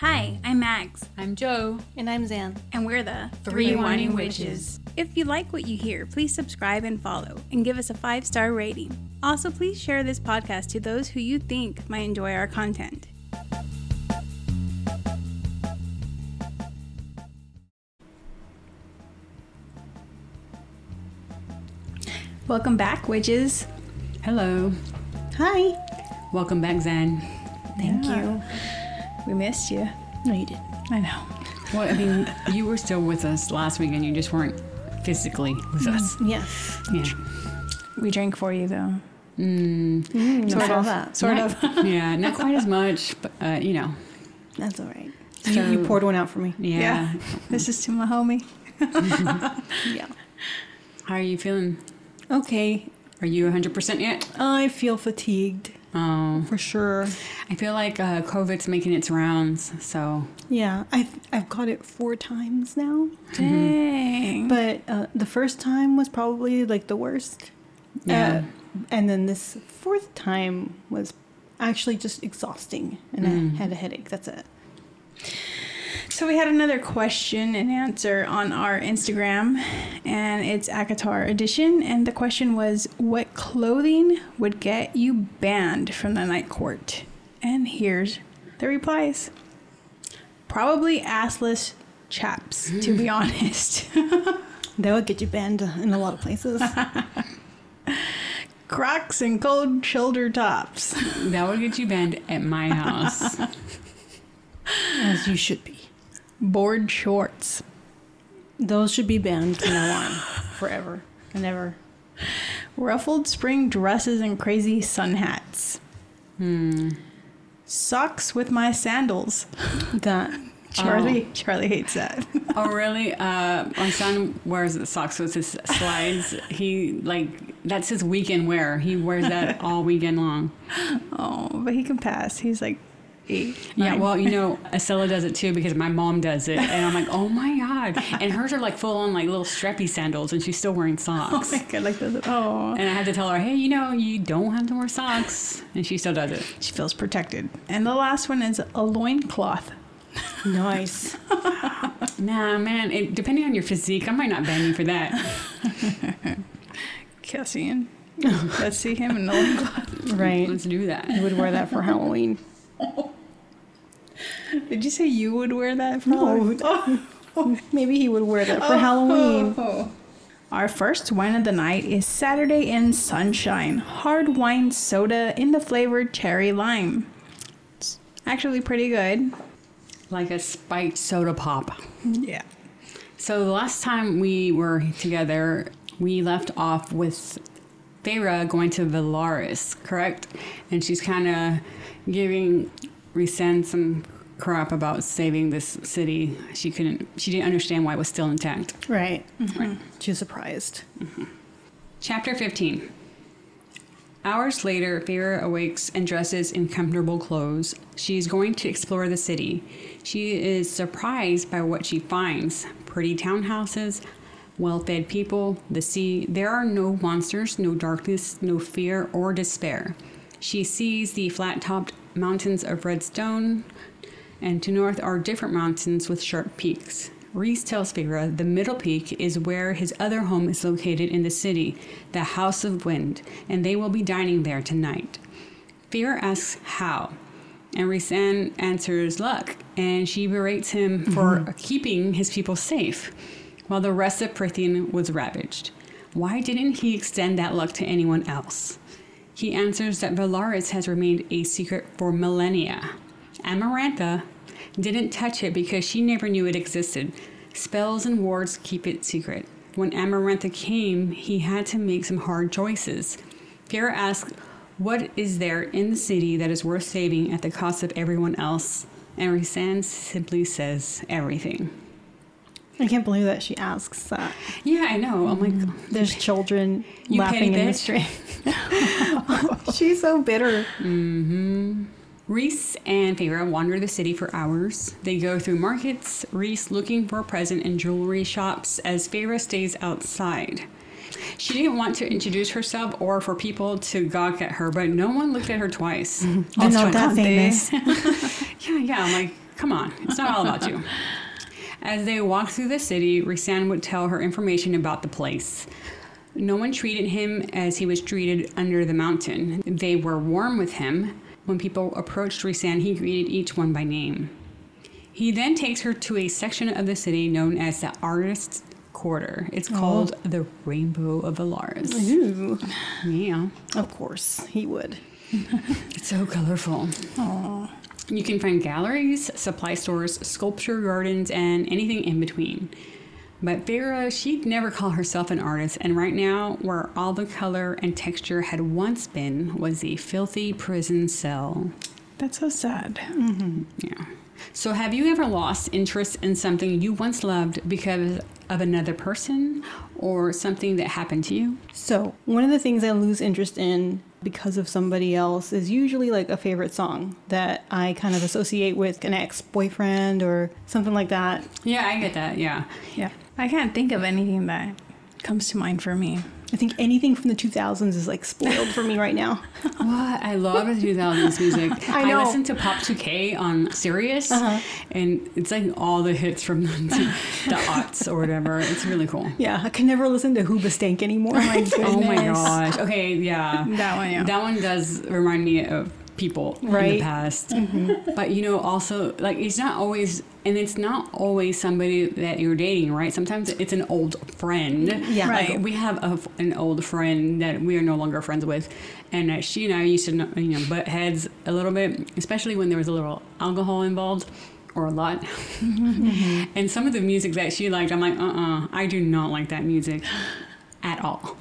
Hi, I'm Max, I'm Joe. And I'm Zan. and we're the Three Winey Witches. If you like what you hear, please subscribe and follow, and give us a five star rating. Also, please share this podcast to those who you think might enjoy our content. Welcome back, witches. Hello. Hi. Welcome back, Zan. Thank Yeah. We missed you. you. No, you didn't. I know. Well, I mean, you were still with us last weekend. You just weren't physically with us. Yes. Yeah. We drank for you, though. Mm, Mm, Sort I of. that. Sort not- of. yeah, not quite as much, but uh, you know. That's all right. So- you, you poured one out for me. Yeah. This is to my homie. Yeah. How are you feeling? Okay. Are you 100% yet? I feel fatigued Oh, for sure. I feel like uh, COVID's making its rounds. So, Yeah. I've, I've got it four times now. Dang. But uh, the first time was probably like the worst. yeah. Uh, and then this fourth time was actually just exhausting. And Mm. I had a headache. That's it. So we had another question and answer on our Instagram, and it's ACOTAR edition. And the question was, "What clothing would get you banned from the night court?" And here's the replies: Probably assless chaps, to be honest. That would get you banned in a lot of places. Crocs and cold shoulder tops. that would get you banned at my house. as you should be. Board shorts. Those should be banned from now on. Forever and ever. Ruffled spring dresses and crazy sun hats. hmm. Socks with my sandals. That Charlie, Charlie hates that. Oh, really? Uh, my son wears socks with his slides. He, like, that's his weekend wear. He wears that all weekend long. Oh, but he can pass. He's like eight. Yeah, nine. well, you know, Estella does it too because my mom does it. And I'm like, oh my God. And hers are like full on, like, little strappy sandals, and she's still wearing socks. oh socks. my god, like those. Oh, And I had to tell her, hey, you know, you don't have to wear socks. And she still does it. she feels protected. And the last one is a loincloth. nice. Nah, man, it, depending on your physique, I might not ban you for that. Cassian. Let's see him in a loincloth. Right. Let's do that. You would wear that for Halloween. Did you say you would wear that for No. Halloween? Maybe he would wear that for Halloween. Oh, oh. Our first wine of the night is Saturday in Sunshine, hard wine soda in the flavor cherry lime. It's actually pretty good. Like a spiked soda pop. Yeah. So the last time we were together, we left off with Feyre going to Velaris, correct? And she's kind of giving Rhysand some crap about saving this city. She couldn't. She didn't understand why it was still intact. Right. Mm-hmm. She was surprised. Mm-hmm. Chapter 15. Hours later, Feyre awakes and dresses in comfortable clothes. She is going to explore the city. She is surprised by what she finds pretty townhouses, well fed people, the sea. There are no monsters, no darkness, no fear or despair. She sees the flat topped mountains of red stone, and to north are different mountains with sharp peaks. Rhys tells Feyre the middle peak is where his other home is located in the city, the House of Wind, and they will be dining there tonight. Feyre asks how, and Rhysand answers luck, and she berates him for mm-hmm. keeping his people safe, while the rest of Prythian was ravaged. Why didn't he extend that luck to anyone else? He answers that Velaris has remained a secret for millennia. Amarantha didn't touch it because she never knew it existed. Spells and wards keep it secret. When Amarantha came, he had to make some hard choices. Feyre asks, What is there in the city that is worth saving at the cost of everyone else? And Rhysand simply says, Everything. I can't believe that she asks that. Yeah, I know. I'm like, There's children laughing in the street. She's so bitter. Mm-hmm. Rhys and Feyre wander the city for hours. They go through markets, Rhys looking for a present in jewelry shops as Feyre stays outside. She didn't want to introduce herself or for people to gawk at her, but no one looked at her twice. You're not that famous. yeah, yeah. I'm like, Come on, it's not all about you. As they walked through the city, Rhysand would tell her information about the place. No one treated him as he was treated under the mountain. They were warm with him. When people approached Rhysand, he greeted each one by name. He then takes her to a section of the city known as the Artists' Quarter. It's oh. called the Rainbow of Velaris. Ooh, Yeah, of course he would. it's so colorful. You can find galleries, supply stores, sculpture gardens, and anything in between. But Feyre, she'd never call herself an artist, and right now, where all the color and texture had once been was a filthy prison cell. That's so sad. Mm-hmm. Yeah. So, have you ever lost interest in something you once loved because of another person or something that happened to you? So, one of the things I lose interest in because of somebody else is usually like a favorite song that I kind of associate with an ex boyfriend or something like that. Yeah, I get that. Yeah. Yeah. I can't think of anything that comes to mind for me. I think anything from the 2000s is like spoiled for me right now. What? I love the 2000s music. I know. I listen to Pop 2K on Sirius, uh-huh. and it's like all the hits from the, the aughts or whatever. It's really cool. Yeah, I can never listen to Hoobastank anymore. Oh my. Oh my gosh. Okay, yeah. That one, yeah. That one does remind me of people in the Right. past. But you know, also like it's not always, and it's not always somebody that you're dating, right? Sometimes it's an old friend. Yeah. Like, Right. we have a, an old friend that we are no longer friends with, and uh, she and I used to, you know, butt heads a little bit, especially when there was a little alcohol involved. Or a lot, and some of the music that she liked, I'm like, uh, uh I do not like that music at all.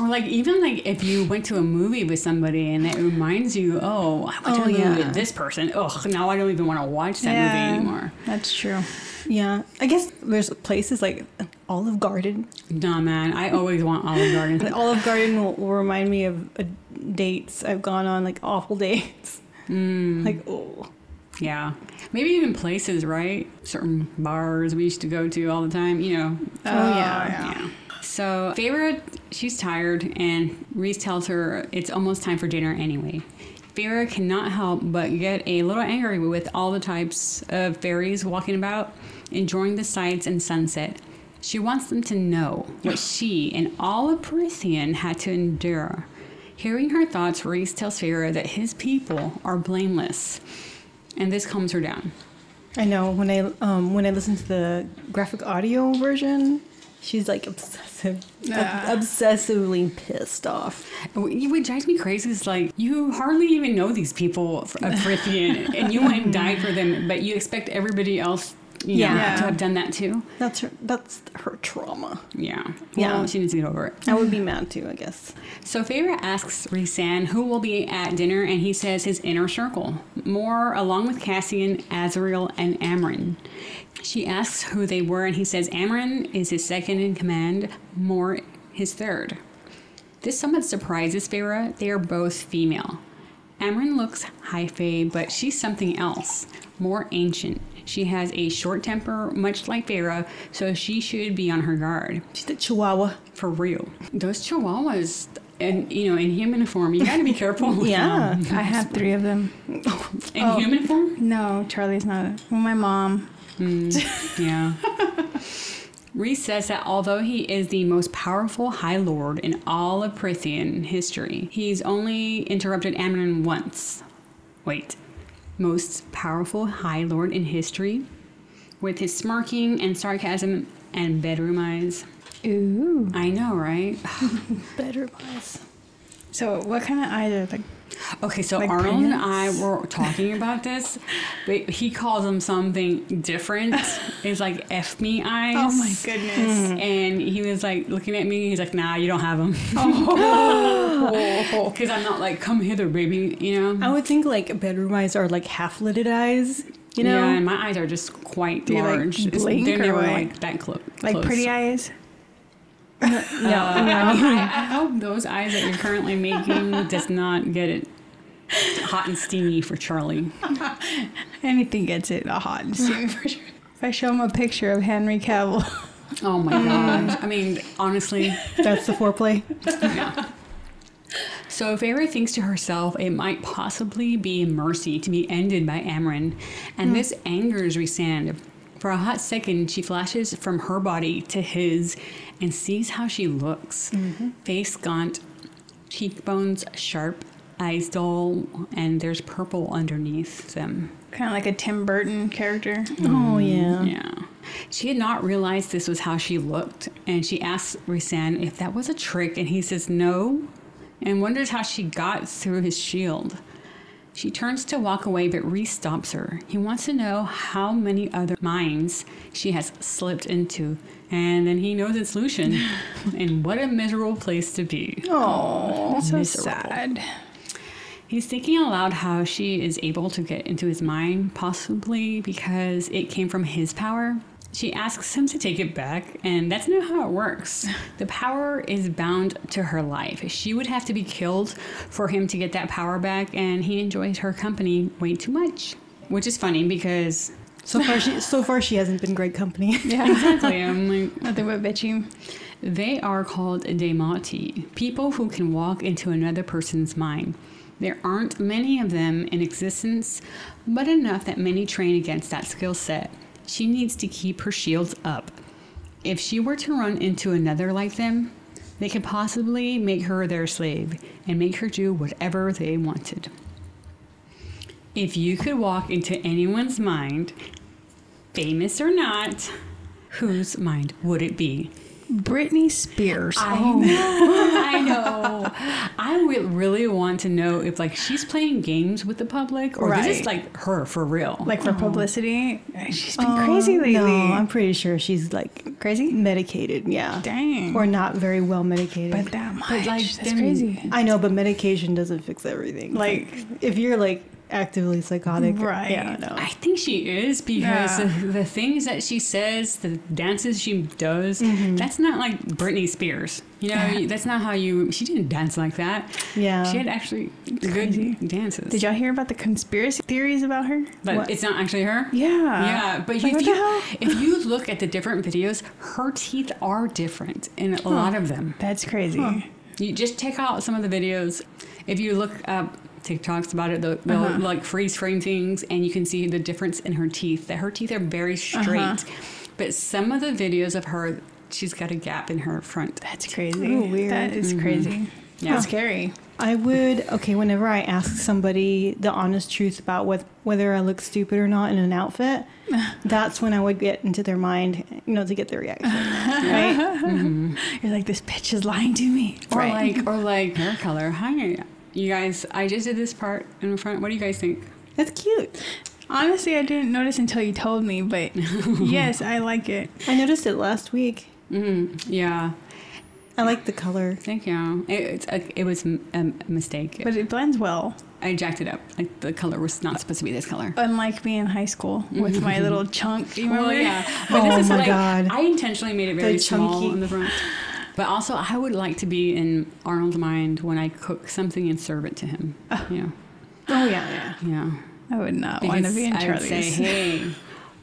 Or like even like if you went to a movie with somebody and it reminds you, oh, I went to Oh, a movie yeah. with this person. Ugh, now I don't even want to watch that movie anymore. That's true. yeah, I guess there's places like Olive Garden. Nah, man, I always want Olive Garden. Olive Garden will, will remind me of uh, dates I've gone on, like awful dates. Mm, Like, oh. yeah, maybe even places, right? Certain bars we used to go to all the time. You know. Oh, yeah. Yeah. So Feyre, she's tired, and Rhys tells her it's almost time for dinner anyway. Feyre cannot help but get a little angry with all the types of fairies walking about, enjoying the sights and sunset. She wants them to know what she and all of Prythian had to endure. Hearing her thoughts, Rhys tells Feyre that his people are blameless, and this calms her down. I know when I um when I listen to the graphic audio version, she's like obsessive, Ah. ob- obsessively pissed off. What drives me crazy is like you hardly even know these people of Prythian, and you went and died for them, but you expect everybody else, you know, Yeah. to have done that too. That's her. That's her trauma. Yeah, Yeah. She needs to get over it. I would be mad too, I guess. So Feyre asks Rhysand who will be at dinner, and he says his inner circle, Mor along with Cassian, Azriel, and Amren. She asks who they were, and he says Amren is his second in command, Mor his third. This somewhat surprises Feyre. They are both female. Amren looks high fae, but she's something else, more ancient. She has a short temper, much like Feyre, so she should be on her guard. She's the Chihuahua. For real. Those chihuahuas, and you know, in human form, you gotta be careful. with Yeah. them. I have three of them. In Oh. human form? No, Charlie's not. Well, my mom. Mm, yeah. Rhys says that although he is the most powerful High Lord in all of Prythian history, he's only interrupted Amren once. Wait. Most powerful High Lord in history? With his smirking and sarcasm and bedroom eyes. Ooh. I know, right? bedroom eyes. So, what kind of eyes are like? Okay, so Like Arnold and? I were talking about this, but he calls them something different. It's like F me eyes. Oh my goodness. Hmm. And he was like looking at me. He's like, "Nah, you don't have them." Oh. Because I'm not like, "Come hither, baby," you know. I would think like bedroom eyes are like half lidded eyes. You know. Yeah, and my eyes are just quite Do you, like, large. It's- blink They're never like that clo- close. like pretty eyes? Uh, I, I hope those eyes that you're currently making does not get it hot and steamy for Charlie. Anything gets it hot and steamy for sure. If I show him a picture of Henry Cavill, Oh my gosh! I mean, honestly, That's the foreplay. Yeah. So Feyre thinks to herself it might possibly be mercy to be ended by Amren, and this angers Rhysand. For a hot second, she flashes from her body to his and sees how she looks. Mm-hmm. Face gaunt, cheekbones sharp, eyes dull, and there's purple underneath them. Kind of like a Tim Burton character. Mm-hmm. Oh yeah. Yeah. She had not realized this was how she looked, and she asks Rhysand if that was a trick, and he says no, and wonders how she got through his shield. She turns to walk away, but Rhys stops her. He wants to know how many other minds she has slipped into, and then he knows its solution. and what a miserable place to be. Oh, so sad. He's thinking aloud how she is able to get into his mind, possibly because it came from his power. She asks him to take it back, and that's not how it works. The power is bound to her life. She would have to be killed for him to get that power back, and he enjoys her company way too much. Which is funny because So far she so far she hasn't been great company. Yeah, exactly, I'm like, nothing but bitchy. They are called Daemati, people who can walk into another person's mind. There aren't many of them in existence, but enough that many train against that skill set. She needs to keep her shields up. If she were to run into another like them, they could possibly make her their slave and make her do whatever they wanted. If you could walk into anyone's mind, famous or not, whose mind would it be? Britney Spears. I oh. know. I know. I would really want to know if like she's playing games with the public or this is like her for real. like for oh. publicity. She's been Oh, crazy lately. No, I'm pretty sure she's like crazy. medicated. Yeah. Dang. Or not very well medicated. but that much. But, like, that's then- crazy. I know, but medication doesn't fix everything. Like- if you're like actively psychotic, Right. Yeah, no. I think she is because Yeah. the, the things that she says, the dances she does, mm-hmm. that's not like Britney Spears. You know, Yeah. that's not how you. She didn't dance like that. Yeah. she had actually crazy. good dances. Did y'all hear about the conspiracy theories about her? But What? it's not actually her. Yeah. Yeah, but Like, if what you the hell? if you look at the different videos, her teeth are different in a lot of them. That's crazy. You just take out some of the videos. If you look up TikToks about it, they'll, they'll Uh-huh. like freeze frame things, and you can see the difference in her teeth. That her teeth are very straight, Uh-huh. but some of the videos of her, she's got a gap in her front. That's crazy. Oh, weird. That is crazy. Yeah. That's scary. I would okay whenever I ask somebody the honest truth about what, whether I look stupid or not in an outfit. that's when I would get into their mind, you know, to get their reaction. right? You're like, this bitch is lying to me. Or like, or like hair color. Hi, you guys. I just did this part in front. What do you guys think? That's cute. Honestly, I didn't notice until you told me, but yes, I like it. I noticed it last week. Mm, yeah. I like the color. Thank you. It, it's a, it was a mistake. But it blends well. I jacked it up. Like the color was not supposed to be this color. Unlike me in high school with my little chunk. You remember? Well, yeah. But Oh this is my like, God. I intentionally made it very The small chunky- in the front. But also, I would like to be in Arnold's mind when I cook something and serve it to him. Yeah. Oh yeah, yeah. Yeah. I would not want to be in I would say, hey,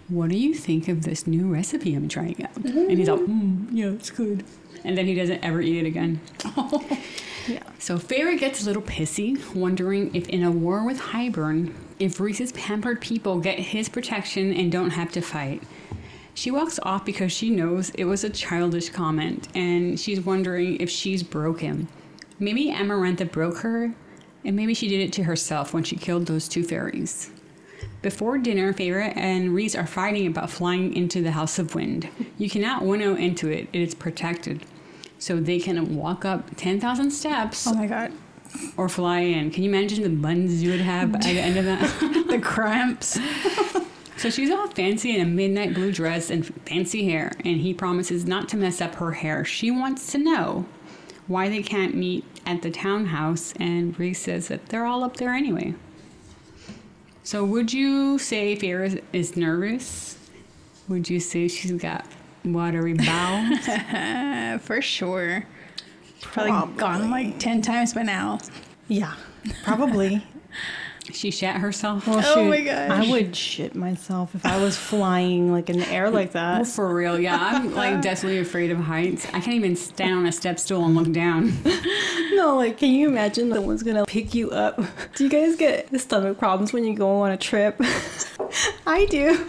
what do you think of this new recipe I'm trying out? And he's like, mm, yeah, it's good. And then he doesn't ever eat it again. Yeah. So Feyre gets a little pissy, wondering if in a war with Hybern, if Rhys's pampered people get his protection and don't have to fight. She walks off because she knows it was a childish comment, and she's wondering if she's broken. Maybe Amarantha broke her, and maybe she did it to herself when she killed those two fairies. Before dinner, Feyre and Rhys are fighting about flying into the House of Wind. You cannot winnow into it, it is protected. So they can walk up 10,000 steps Oh my god. or fly in. Can you imagine the buns you would have at the end of that? The cramps. so she's all fancy in a midnight blue dress and fancy hair, and he promises not to mess up her hair. She wants to know why they can't meet at the townhouse, and Rhys says that they're all up there anyway. So would you say Feyre is, is nervous? Would you say she's got watery bowels? For sure. Probably, Probably. gone like 10 times by now. Yeah. Probably. She shat herself? Well, Oh shoot, my gosh. I would shit myself if I was flying like in the air like Well, that. for real, yeah. I'm like deathly afraid of heights. I can't even stand on a step stool and look down. No, like, can you imagine someone's gonna pick you up? Do you guys get the stomach problems when you go on a trip? I do.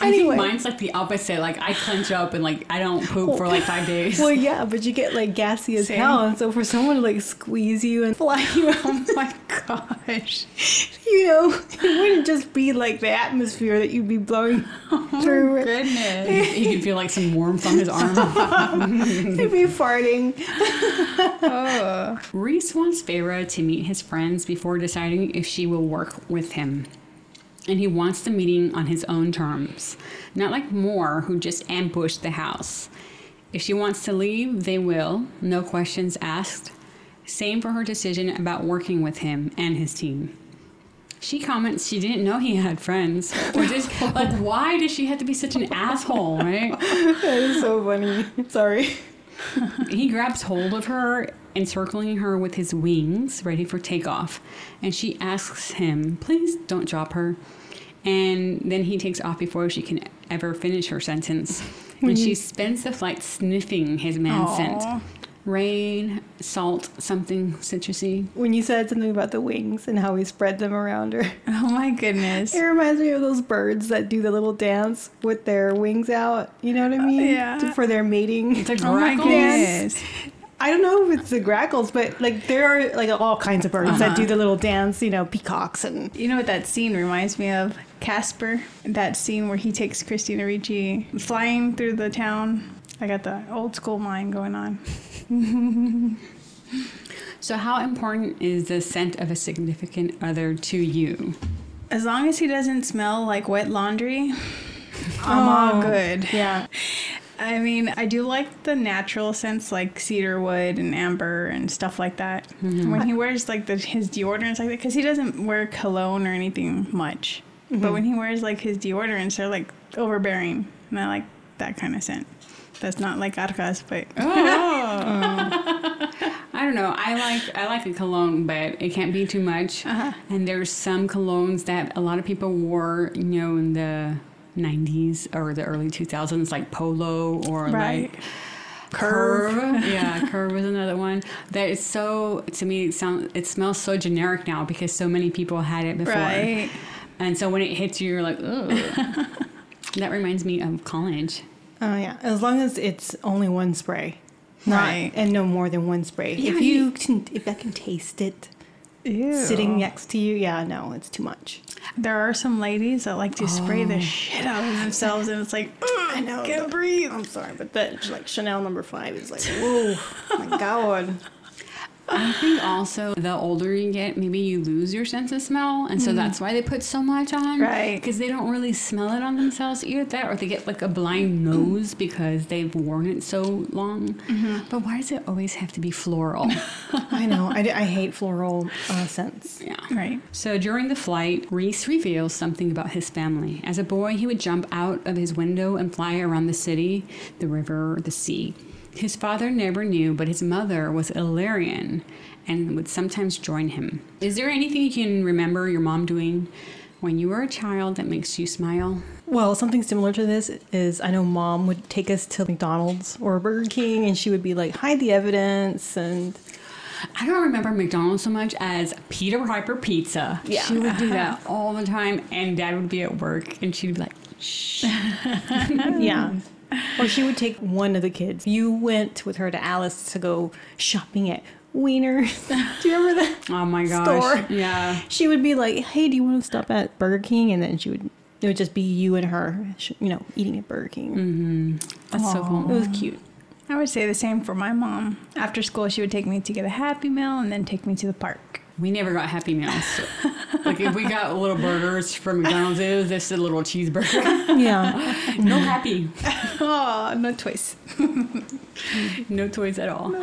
I Anyway. think mine's like the opposite. Like I clench up and like I don't poop for like five days. Well, yeah, but you get like gassy as Same. hell, and so for someone to like squeeze you and fly you Oh my gosh. you know, it wouldn't just be like the atmosphere that you'd be blowing oh through. Goodness. you can feel like some warmth on his arm. You'd be farting. Oh. Rhys wants Feyre to meet his friends before deciding if she will work with him. And he wants the meeting on his own terms, not like Mor, who just ambushed the house. If she wants to leave, they will, no questions asked. Same for her decision about working with him and his team. She comments she didn't know he had friends. Or just, like, why does she have to be such an asshole, right? That is so funny. Sorry. He grabs hold of her, encircling her with his wings, ready for takeoff. And she asks him, please don't drop her. And then he takes off before she can ever finish her sentence. And she spends the flight sniffing his man Aw. scent. Rain, salt, something citrusy. When you said something about the wings and how he spread them around her, Oh my goodness. it reminds me of those birds that do the little dance with their wings out. You know what I uh, mean? Yeah. To- For their mating. It's like Oh my grackles. I don't know if it's the grackles, but like there are like all kinds of birds that uh-huh. do the little dance. You know, peacocks and You know what that scene reminds me of? Casper. That scene where he takes Christina Ricci flying through the town. I got the old school mind going on. So, how important is the scent of a significant other to you? As long as he doesn't smell like wet laundry, I'm all Oh. good. yeah. I mean, I do like the natural scents like cedar wood and amber and stuff like that. Mm-hmm. When he wears like the, his deodorants like that, because he doesn't wear cologne or anything much. But mm-hmm. when he wears like his deodorants, they're like overbearing, and I like that kind of scent. That's not like Arcas, but I don't know. I like I like a cologne, but it can't be too much. Uh-huh. And there's some colognes that a lot of people wore, you know, in the 90s or the early 2000s, like Polo or Right. like Curve. yeah, Curve was another one. That is so to me. It sounds it smells so generic now because so many people had it before. right. And so when it hits you, you're like, ugh. that reminds me of college. Oh yeah. As long as it's only one spray, not Right. and no more than one spray. Yeah, if you can, if I can taste it Ew. sitting next to you, yeah, no, it's too much. There are some ladies that like to spray the oh. shit out of themselves, and it's like, I know. can't breathe. I'm sorry, but that like Chanel number five is like, whoa, my god. I think also the older you get, maybe you lose your sense of smell, and so that's why they put so much on, Right. Because they don't really smell it on themselves either. That, or they get like a blind nose because they've worn it so long. But why does it always have to be floral? I know. I, I hate floral uh, scents. yeah. Right. So during the flight, Rhys reveals something about his family. As a boy, he would jump out of his window and fly around the city, the river, the sea. His father never knew, but his mother was Illyrian and would sometimes join him. Is there anything you can remember your mom doing when you were a child that makes you smile? Well, something similar to this is I know mom would take us to McDonald's or Burger King and she would be like, hide the evidence. And I don't remember McDonald's so much as Peter Piper Pizza. Yeah. She would do that all the time, and dad would be at work and she'd be like, shh. yeah. Or she would take one of the kids. You went with her to Alice to go shopping at Wieners. Do you remember that? Oh my gosh. Store. Yeah. She would be like, "Hey, do you want to stop at Burger King?" And then she would. It would just be you and her, you know, eating at Burger King. Mm-hmm. That's so cool. It was cute. I would say the same for my mom. After school, she would take me to get a Happy Meal and then take me to the park. We never got Happy Meals. like if we got little burgers from McDonald's, it was just a little cheeseburger. Yeah. no happy. Oh, no toys. No toys at all.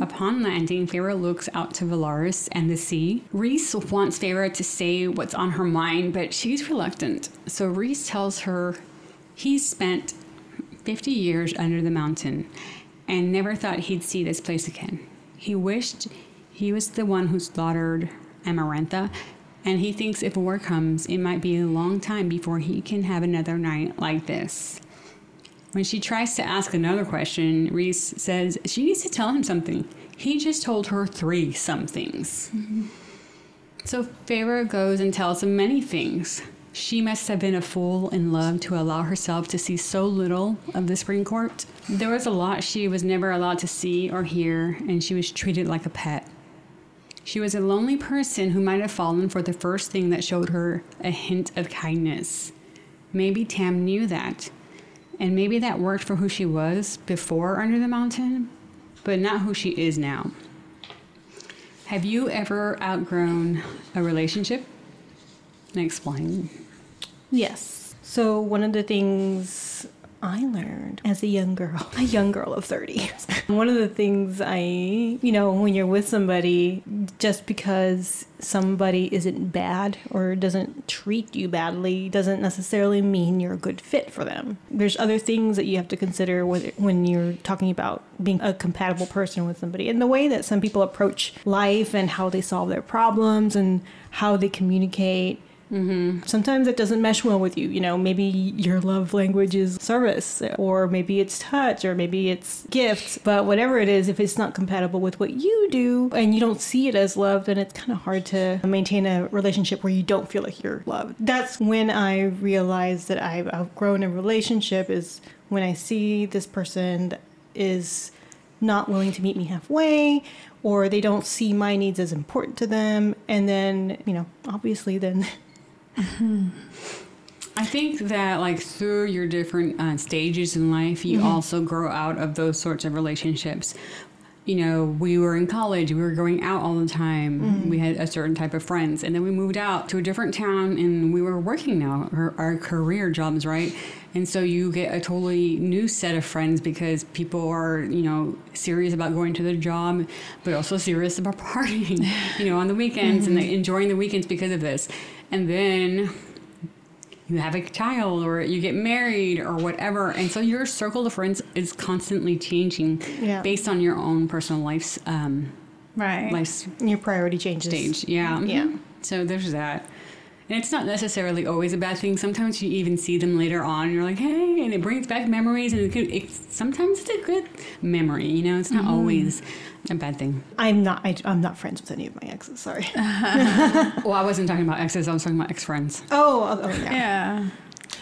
Upon landing, Feyre looks out to Velaris and the sea. Rhys wants Feyre to say what's on her mind, but she's reluctant. So Rhys tells her he's spent 50 years under the mountain and never thought he'd see this place again. He wished he was the one who slaughtered Amarantha, and he thinks if war comes, it might be a long time before he can have another night like this. When she tries to ask another question, Rhys says she needs to tell him something. He just told her three somethings. Mm-hmm. So Feyre goes and tells him many things. She must have been a fool in love to allow herself to see so little of the spring court. There was a lot she was never allowed to see or hear, and she was treated like a pet. She was a lonely person who might have fallen for the first thing that showed her a hint of kindness. Maybe Tam knew that, and maybe that worked for who she was before Under the Mountain, but not who she is now. Have you ever outgrown a relationship? And Explain. Yes. So one of the things I learned as a young girl, a young girl of 30. one of the things I, you know, when you're with somebody, just because somebody isn't bad or doesn't treat you badly doesn't necessarily mean you're a good fit for them. There's other things that you have to consider when you're talking about being a compatible person with somebody and the way that some people approach life and how they solve their problems and how they communicate Mm-hmm. Sometimes it doesn't mesh well with you. You know, maybe your love language is service, or maybe it's touch, or maybe it's gifts. But whatever it is, if it's not compatible with what you do and you don't see it as love, then it's kind of hard to maintain a relationship where you don't feel like you're loved. That's when I realized that I've outgrown a relationship, is when I see this person is not willing to meet me halfway or they don't see my needs as important to them and then you know obviously then Mm-hmm. I think that like through your different uh, stages in life, you mm-hmm. also grow out of those sorts of relationships. You know, we were in college, we were going out all the time. Mm-hmm. We had a certain type of friends, and then we moved out to a different town, and we were working now, our, our career jobs, right? And so you get a totally new set of friends because people are, you know, serious about going to their job, but also serious about partying, you know, on the weekends mm-hmm. and enjoying the weekends because of this and then you have a child or you get married or whatever. And so your circle of friends is constantly changing yeah. based on your own personal life's um, right. life's your priority changes. stage. Yeah. Yeah. So there's that and it's not necessarily always a bad thing. Sometimes you even see them later on, and you're like, "Hey!" and it brings back memories. And it could, it, sometimes it's a good memory. You know, it's not mm-hmm. always a bad thing. I'm not. I, am not friends with any of my exes. Sorry. well, I wasn't talking about exes. I was talking about ex friends. Oh, oh, oh, yeah. yeah.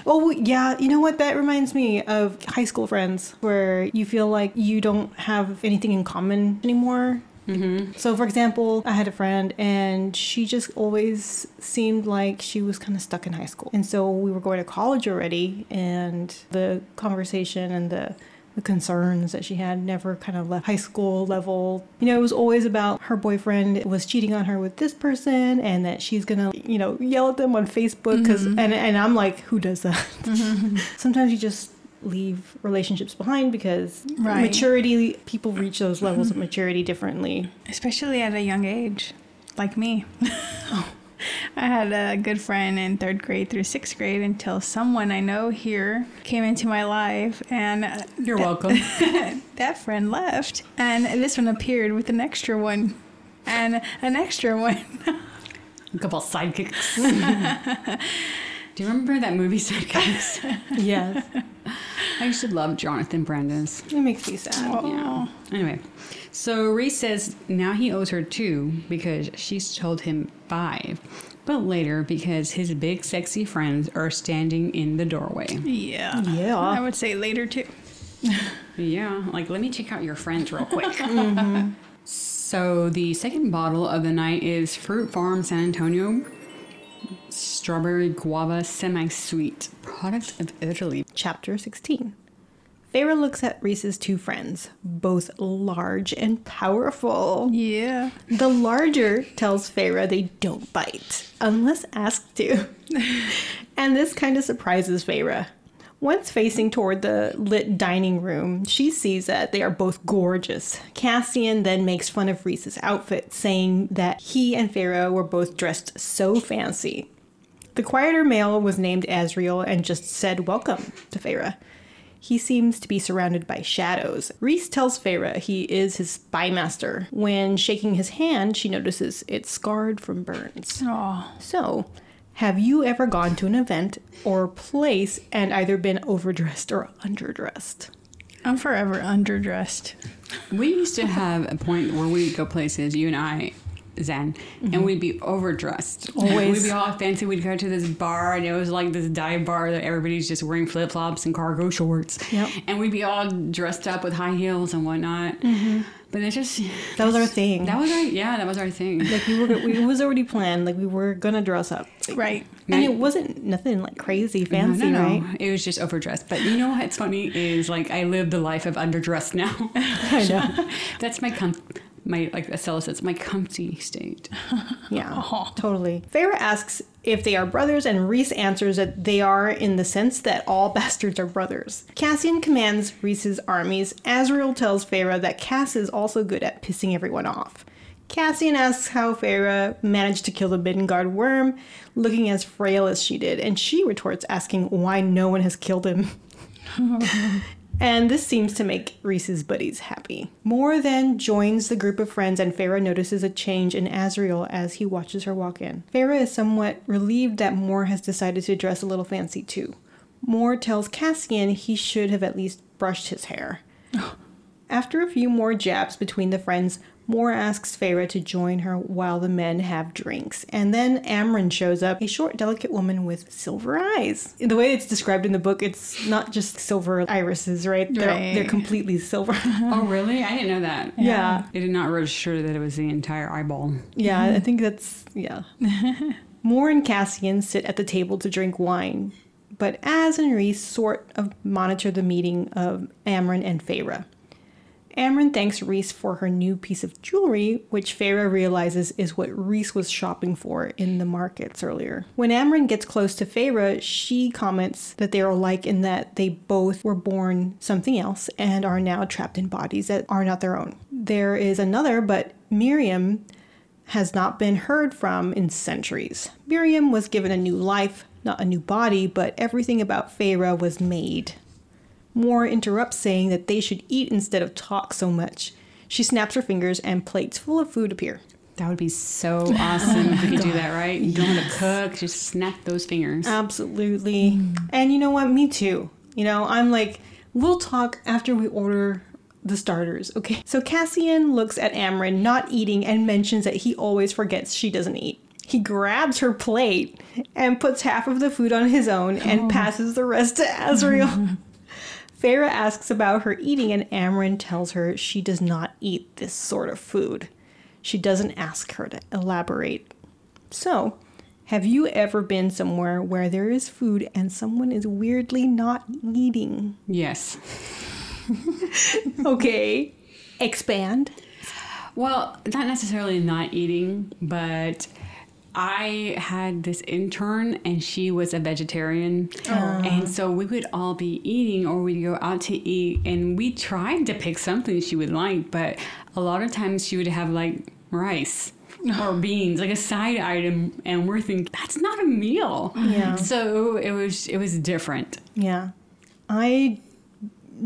Oh, yeah. You know what? That reminds me of high school friends where you feel like you don't have anything in common anymore. Mm-hmm. So, for example, I had a friend and she just always seemed like she was kind of stuck in high school. And so we were going to college already, and the conversation and the the concerns that she had never kind of left high school level. You know, it was always about her boyfriend was cheating on her with this person and that she's gonna, you know, yell at them on Facebook because, mm-hmm. and, and I'm like, who does that? Mm-hmm. Sometimes you just leave relationships behind because right. maturity people reach those levels of maturity differently especially at a young age like me I had a good friend in third grade through sixth grade until someone I know here came into my life, and uh, you're that, welcome. that friend left, and this one appeared with an extra one, and an extra one. a couple sidekicks. Do you remember that movie Sidekicks? yes. I used to love Jonathan Brandis. It makes me sad. Yeah. Anyway, so Rhys says now he owes her two because she's told him five, but later because his big sexy friends are standing in the doorway. Yeah. Yeah. I would say later too. yeah. Like, let me check out your friends real quick. mm-hmm. So the second bottle of the night is Fruit Farm San Antonio strawberry guava semi sweet, product of Italy. Chapter 16. Feyre looks at Rhys's two friends, both large and powerful. Yeah. The larger tells Feyre they don't bite, unless asked to. and this kind of surprises Feyre. Once facing toward the lit dining room, she sees that they are both gorgeous. Cassian then makes fun of Rhys's outfit, saying that he and Feyre were both dressed so fancy. The quieter male was named Azriel and just said welcome to Feyre. He seems to be surrounded by shadows. Rhys tells Feyre he is his spy master. When shaking his hand, she notices it's scarred from burns. Aww. So, have you ever gone to an event or place and either been overdressed or underdressed? I'm forever underdressed. We used to have a point where we'd go places, you and I, Zen, and mm-hmm. we'd be overdressed. Always. We'd be all fancy. We'd go to this bar, and it was like this dive bar that everybody's just wearing flip flops and cargo shorts. Yep. And we'd be all dressed up with high heels and whatnot. Mm-hmm. But it just. That was our thing. That was our. Yeah, that was our thing. like we were, we, it was already planned. Like we were gonna dress up, Right. and it wasn't nothing like crazy No, fancy, no, no. right? It was just overdressed. But you know what's funny is like I live the life of underdressed now. I know. That's my com- my like Estella says, my comfy state. Yeah, totally. Feyre asks if they are brothers, and Rhys answers that they are in the sense that all bastards are brothers. Cassian commands Rhys's armies. Azriel tells Feyre that Cass is also good at pissing everyone off. Cassian asks how Feyre managed to kill the Midgard worm, looking as frail as she did, and she retorts asking why no one has killed him. And this seems to make Rhys's buddies happy. Mor then joins the group of friends, and Feyre notices a change in Azriel as he watches her walk in. Feyre is somewhat relieved that Mor has decided to dress a little fancy too. Mor tells Cassian he should have at least brushed his hair. After a few more jabs between the friends, Mor asks Feyre to join her while the men have drinks. And then Amren shows up, a short, delicate woman with silver eyes. The way it's described in the book, it's not just silver irises, right? They're, Right. they're completely silver. oh, really? I didn't know that. yeah. It did not register that it was the entire eyeball. Yeah, I think that's, yeah. Mor and Cassian sit at the table to drink wine, but Az and Rhys sort of monitor the meeting of Amren and Feyre. Amren thanks Rhys for her new piece of jewelry, which Feyre realizes is what Rhys was shopping for in the markets earlier. When Amren gets close to Feyre, she comments that they are alike in that they both were born something else and are now trapped in bodies that are not their own. There is another, but Miryam has not been heard from in centuries. Miryam was given a new life, not a new body, but everything about Feyre was made. Mor interrupts, saying that they should eat instead of talk so much. She snaps her fingers, and plates full of food appear. That would be so awesome if we could do that, right? You don't have to cook, just snap those fingers. Absolutely. And you know what? Me too. You know, I'm like, we'll talk after we order the starters, okay? So Cassian looks at Amren not eating and mentions that he always forgets she doesn't eat. He grabs her plate and puts half of the food on his own and oh. passes the rest to Azriel. Feyre asks about her eating, and Amren tells her she does not eat this sort of food. She doesn't ask her to elaborate. So, have you ever been somewhere where there is food and someone is weirdly not eating? yes. Okay, expand. Well, not necessarily not eating, but I had this intern and she was a vegetarian. And so we would all be eating or we'd go out to eat and we tried to pick something she would like, but a lot of times she would have like rice or beans, like a side item, and we're thinking that's not a meal. Yeah. So it was it was different. Yeah. I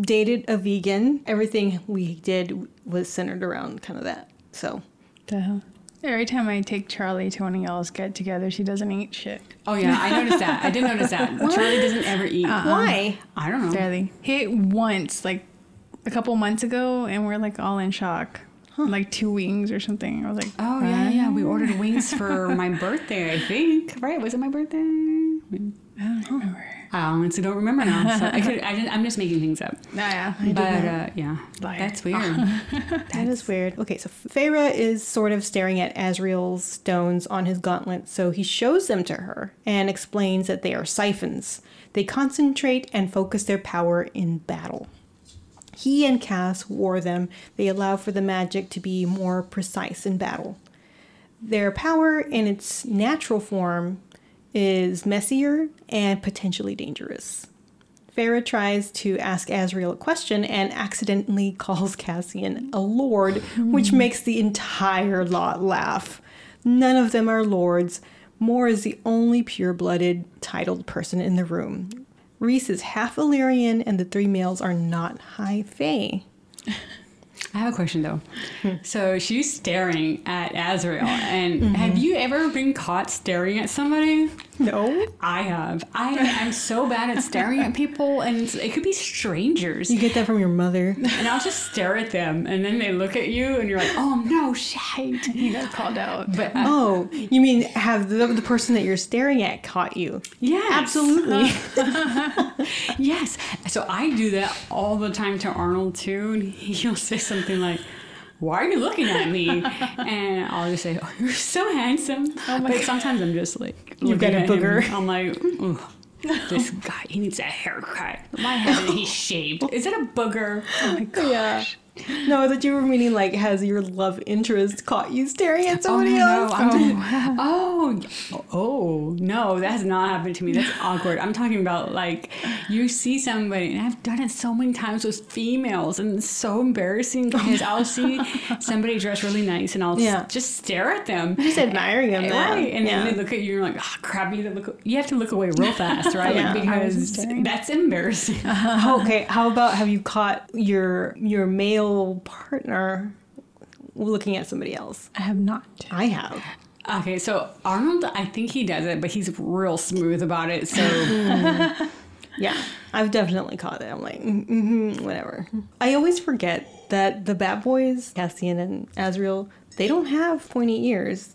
dated a vegan. Everything we did was centered around kind of that. So, The hell? Every time I take Charlie to one of y'all's get together, she doesn't eat shit. Oh yeah, I noticed that. I did notice that. Charlie doesn't ever eat. Uh-uh. why? I don't know. Barely. He ate once, like a couple months ago, and we're like all in shock. Like two wings or something. I was like, Oh yeah, yeah. We ordered wings for my birthday, I think. Right? Was it my birthday? I don't remember. I honestly don't remember now. So I could. I just, I'm just making things up. Nah, But yeah. uh, yeah, Liar. that's weird. That is weird. Okay, so Feyre is sort of staring at Azriel's stones on his gauntlet, so he shows them to her and explains that they are siphons. They concentrate and focus their power in battle. He and Cass wore them. They allow for the magic to be more precise in battle. Their power in its natural form is messier and potentially dangerous. Feyre tries to ask Azriel a question and accidentally calls Cassian a lord, which hmm. makes the entire lot laugh. None of them are lords. Mor is the only pure blooded, titled person in the room. Rhys is half Illyrian, and the three males are not high fae. I have a question though. Hmm. So she's staring at Azriel, and mm-hmm. have you ever been caught staring at somebody? No. I have. I I'm so bad at staring at people, and it could be strangers. You get that from your mother. And I'll just stare at them, and then they look at you, and you're like, "Oh no, shit!" You got called out. But I, Oh, you mean have the, the person that you're staring at caught you? Yeah, Absolutely. yes. So I do that all the time to Arnold too, and he'll say something like. Why are you looking at me? And I'll just say, "Oh, you're so handsome." Oh but sometimes I'm just like, Looking got a at him. booger. I'm like, Ugh, this guy, he needs a haircut. Why hasn't he shaved? Is it a booger? Oh my gosh. Yeah. No, that you were meaning like has your love interest caught you staring at somebody oh, no, else? I'm talking- oh, oh, no, that has not happened to me. That's awkward. I'm talking about like you see somebody, and I've done it so many times with females, and it's so embarrassing oh, because I'll see somebody dressed really nice, and I'll Yeah. s- just stare at them. Just admiring them. Right, and yeah. then they look at you, and you're like, oh, crap, you, look, you have to look away real fast, right? Yeah. Because that's embarrassing. Okay, how about have you caught your your male partner looking at somebody else? I have not. I have. Okay, so Arnold, I think he does it, but he's real smooth about it. So Yeah, I've definitely caught it. I'm like, mm mm whatever. I always forget that the bad boys, Cassian and Azriel, they don't have pointy ears.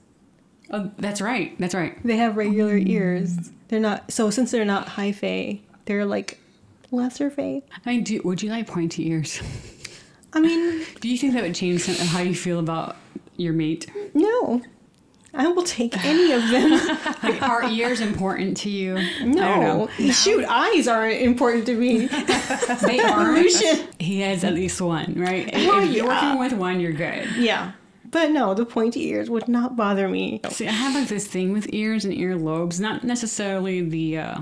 oh, that's right. That's right. They have regular ears. They're not. So since they're not high fae, they're like lesser fae. I mean, do, would you like pointy ears? I mean, Do you think that would change how you feel about your mate? no. I will take any of them. Like, are ears important to you? No. Shoot, eyes aren't important to me. They are. Illusion. He has at least one, right? If- Well, if you're yeah. working with one, you're good. Yeah. But no, the pointy ears would not bother me. See, I have like this thing with ears and earlobes, not necessarily the uh,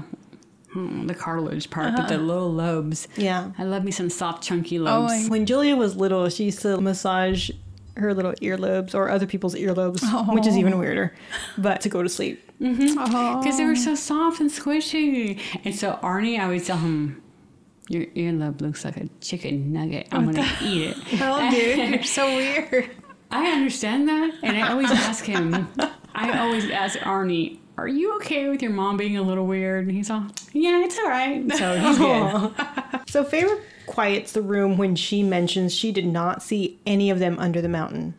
hmm, the cartilage part, but the little lobes. Yeah. I love me some soft, chunky Oh, lobes. I- When Julia was little, she used to massage her little earlobes or other people's earlobes, which is even weirder, but to go to sleep. Because they were so soft and squishy. And so Arnie, I would tell him, Your earlobe looks like a chicken nugget. I'm going to eat it. Oh, dude, you're so weird. I understand that. And I always ask him, I always ask Arnie, Are you okay with your mom being a little weird? And he's all, Yeah, it's all right. So he's good. So Feyre quiets the room when she mentions she did not see any of them under the mountain.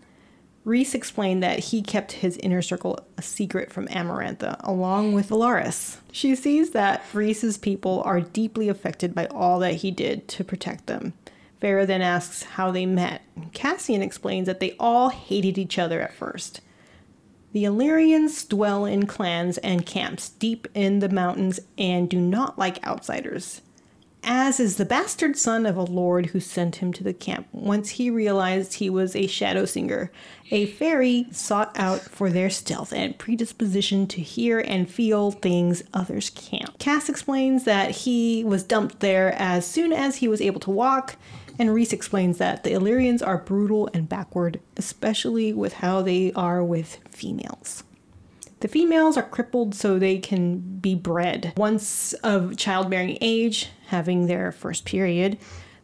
Rhys explained that he kept his inner circle a secret from Amarantha, along with Velaris. She sees that Rhys's people are deeply affected by all that he did to protect them. Feyre then asks how they met. Cassian explains that they all hated each other at first. The Illyrians dwell in clans and camps deep in the mountains and do not like outsiders as is the bastard son of a lord who sent him to the camp once he realized he was a shadow singer, a fairy sought out for their stealth and predisposition to hear and feel things others can't. Cass explains that he was dumped there as soon as he was able to walk, and Rhys explains that the Illyrians are brutal and backward, especially with how they are with females. The females are crippled so they can be bred. Once of childbearing age, having their first period,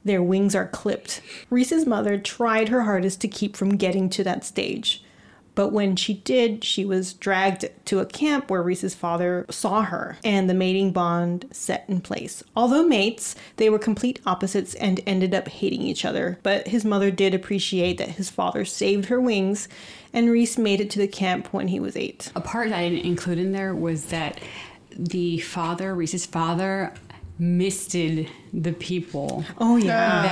their wings are clipped. Rhys's mother tried her hardest to keep from getting to that stage. But when she did, she was dragged to a camp where Rhys's father saw her, and the mating bond set in place. Although mates, they were complete opposites and ended up hating each other. But his mother did appreciate that his father saved her wings, and Rhys made it to the camp when he was eight. A part that I didn't include in there was that the father, Rhys's father, misted the people Oh yeah,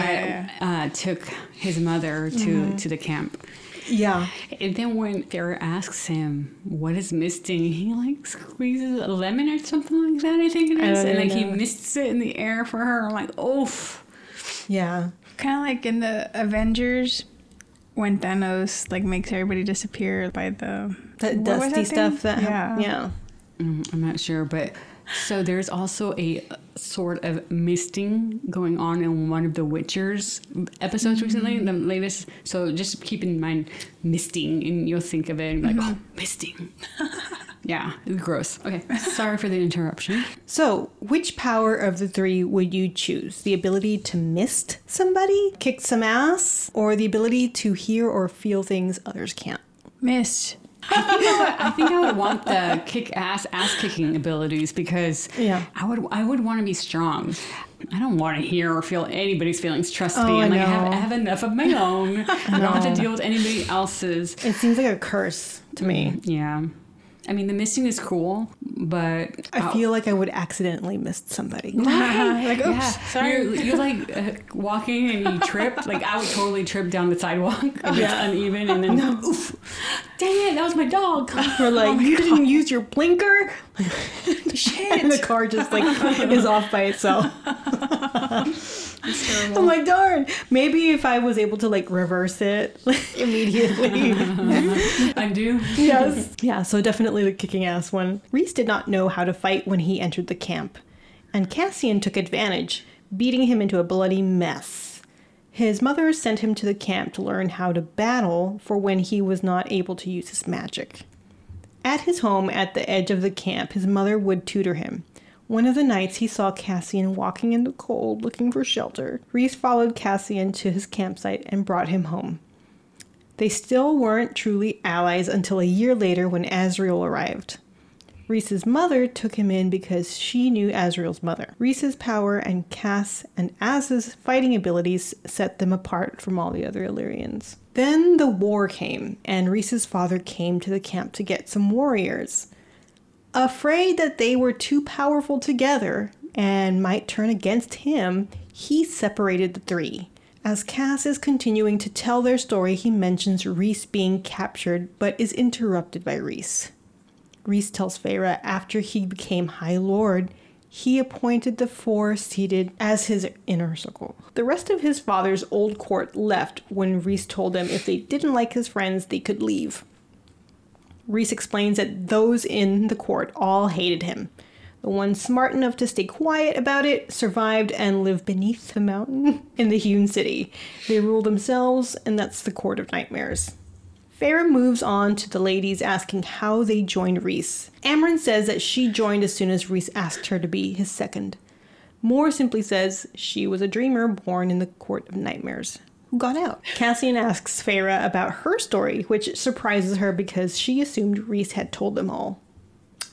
that uh, took his mother to, to the camp. Yeah. And then when Feyre asks him what is misting, he like squeezes a lemon or something like that. I think it I is, don't and even like he know. mists it in the air for her. I'm like, oof. Yeah. Kind of like in the Avengers when Thanos like makes everybody disappear by the That what was dusty thing? stuff that yeah yeah. yeah. Mm, I'm not sure, but so there's also a sort of misting going on in one of the Witchers episodes recently, mm. the latest. So just keep in mind misting, and you'll think of it and be like, mm-hmm. oh, misting. yeah, it's gross. Okay, sorry for the interruption. So, which power of the three would you choose? The ability to mist somebody, kick some ass, or the ability to hear or feel things others can't? mist. I think I would want the kick ass ass kicking abilities because Yeah. I would I would want to be strong. I don't want to hear or feel anybody's feelings. Trust Oh, me, I I'm like I have. I have enough of my own. I don't have to deal with anybody else's. It seems like a curse to me. Yeah, I mean the missing is cool, but I feel like I would accidentally miss somebody. like, oops, yeah, sorry. You're, you're like uh, walking and you trip. Like I would totally trip down the sidewalk if it's Yeah. uneven, and then oof, dang it, that was my dog. Or like, you didn't use your blinker. Shit. And the car just like is off by itself. I'm like, darn. Maybe if I was able to like reverse it immediately. Undo. yes. Yeah, so definitely the kicking ass one. Rhys did not know how to fight when he entered the camp, and Cassian took advantage, beating him into a bloody mess. His mother sent him to the camp to learn how to battle for when he was not able to use his magic. At his home at the edge of the camp, his mother would tutor him. One of the nights, he saw Cassian walking in the cold looking for shelter. Rhys followed Cassian to his campsite and brought him home. They still weren't truly allies until a year later when Azriel arrived. Rhys's mother took him in because she knew Azriel's mother. Rhys's power and Cass and Az's fighting abilities set them apart from all the other Illyrians. Then the war came, and Rhys's father came to the camp to get some warriors. Afraid that they were too powerful together and might turn against him, he separated the three. As Cass is continuing to tell their story, he mentions Rhys being captured but is interrupted by Rhys. Rhys tells Feyre after he became High Lord, he appointed the four seated as his inner circle. The rest of his father's old court left when Rhys told them if they didn't like his friends, they could leave. Rhys explains that those in the court all hated him. The ones smart enough to stay quiet about it survived and lived beneath the mountain in the hewn city. They rule themselves, and that's the court of nightmares. Feyre moves on to the ladies asking how they joined Rhys. Amren says that she joined as soon as Rhys asked her to be his second. Mor simply says she was a dreamer born in the court of nightmares who got out. Cassian asks Feyre about her story, which surprises her because she assumed Rhys had told them all.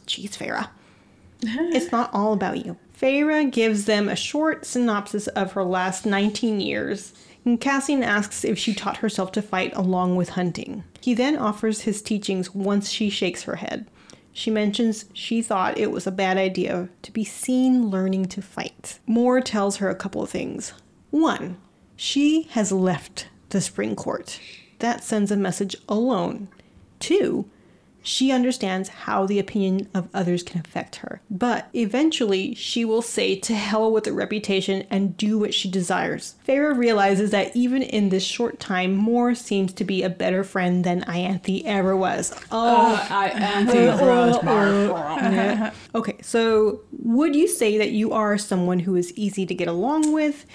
Jeez, Feyre. it's not all about you. Feyre gives them a short synopsis of her last 19 years, and Cassian asks if she taught herself to fight along with hunting. He then offers his teachings once she shakes her head. She mentions she thought it was a bad idea to be seen learning to fight. Mor tells her a couple of things. One, she has left the spring court. That sends a message alone. Two, she understands how the opinion of others can affect her. But eventually, she will say to hell with the reputation and do what she desires. Feyre realizes that even in this short time, Mor seems to be a better friend than Ianthe ever was. Oh, Uh, I anti Okay, so would you say that you are someone who is easy to get along with?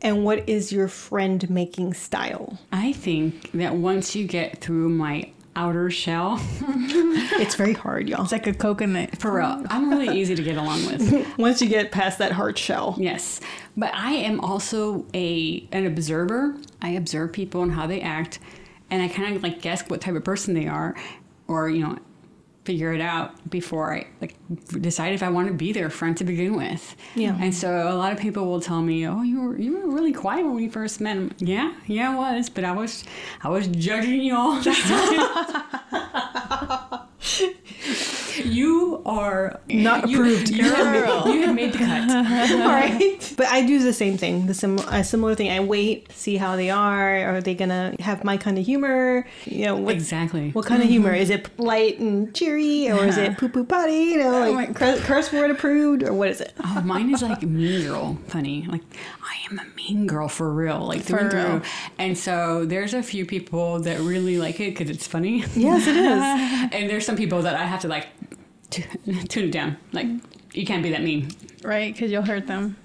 And what is your friend making style? I think that once you get through my outer shell, It's very hard, y'all. It's like a coconut. for real, I'm really easy to get along with. Once you get past that hard shell. Yes, but I am also a an observer. I observe people and how they act, and I kind of like guess what type of person they are, or you know, figure it out before I like decide if I want to be their friend to begin with. Yeah. And so a lot of people will tell me, "Oh, you were you were really quiet when we first met." I'm, yeah, yeah, I was, but I was I was judging you all. the time. you are Not you, approved. You have, you have made the cut. All right. But I do the same thing, the sim- a similar thing. I wait, see how they are. Are they gonna have my kind of humor? You know, what, Exactly. what kind of mm-hmm. humor? Is it light and cheery, or is it uh-huh. poo poo potty? You know, Oh like curse, curse word approved, or what is it? Oh, mine is like mean girl funny. Like I am a mean girl for real, like through and For real. through. And so there's a few people that really like it because it's funny. Yes, it is. and there's some people that I have to like t- tune it down. Like you can't be that mean, Right? Because you'll hurt them.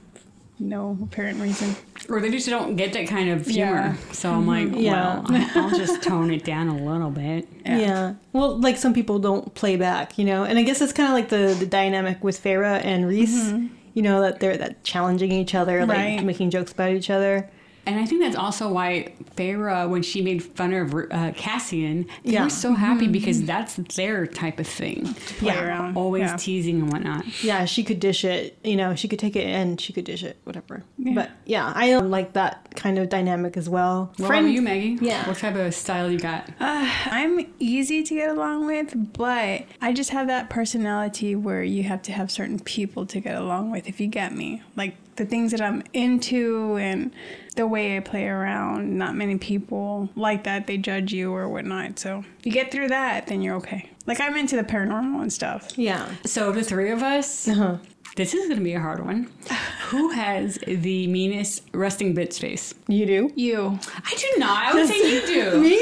No apparent reason. or they just don't get that kind of humor. Yeah. So I'm like, mm-hmm. Yeah. well, I- I'll just tone it down a little bit. Yeah. Well, like some people don't play back, you know, and I guess it's kind of like the the dynamic with Feyre and Rhys. Mm-hmm. You know that they're that challenging each other, like Right. making jokes about each other. And I think that's also why Feyre, when she made fun of uh, Cassian, they Yeah. were so happy because that's their type of thing. Yeah. around. Always Yeah. teasing and whatnot. Yeah, she could dish it. You know, she could take it and she could dish it, whatever. Yeah. But yeah, I like that kind of dynamic as well. What Friend- about you, Maggie? Yeah. What type of style you got? Uh, I'm easy to get along with, but I just have that personality where you have to have certain people to get along with, if you get me. Like the things that I'm into and the way I play around, not many people like that. They judge you or whatnot. So if you get through that, then you're okay. Like I'm into the paranormal and stuff. Yeah. So the three of us, Uh-huh. this is going to be a hard one. Who has the meanest resting bitch face? You do? You. I do not. I would say you do. Me?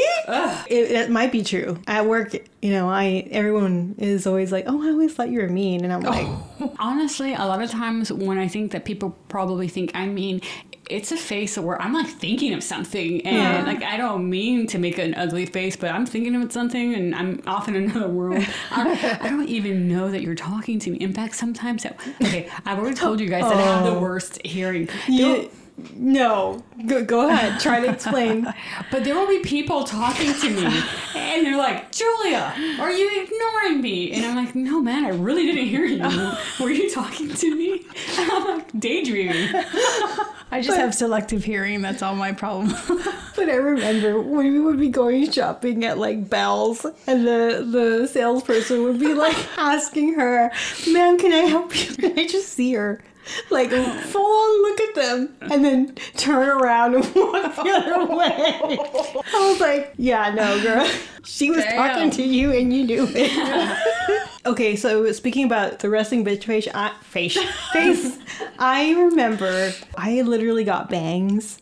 It, it might be true. At work, you know, I everyone is always like, "Oh, I always thought you were mean," and I'm like, Honestly, a lot of times when I think that people probably think I'm mean, it's a face where I'm like thinking of something and Yeah. like I don't mean to make an ugly face, but I'm thinking of something and I'm off in another world. I, I don't even know that you're talking to me. In fact, sometimes that, okay, I've already told you guys that I have the oh. worst hearing. you, "No, go, go ahead, try to explain." But there will be people talking to me and they're like, Julia, are you ignoring me? And I'm like, no, man, I really didn't hear you. Were you talking to me? And I'm like, daydreaming. I just have selective hearing. That's all my problem. But I remember when we would be going shopping at like Bell's, and the the salesperson would be like asking her, "Ma'am, can I help you?" And I just see her. Like full on look at them and then turn around and walk the other way. I was like, yeah, no, girl. She was Damn. talking to you and you knew it. okay, so speaking about the resting bitch face, I, face, face, I remember I literally got bangs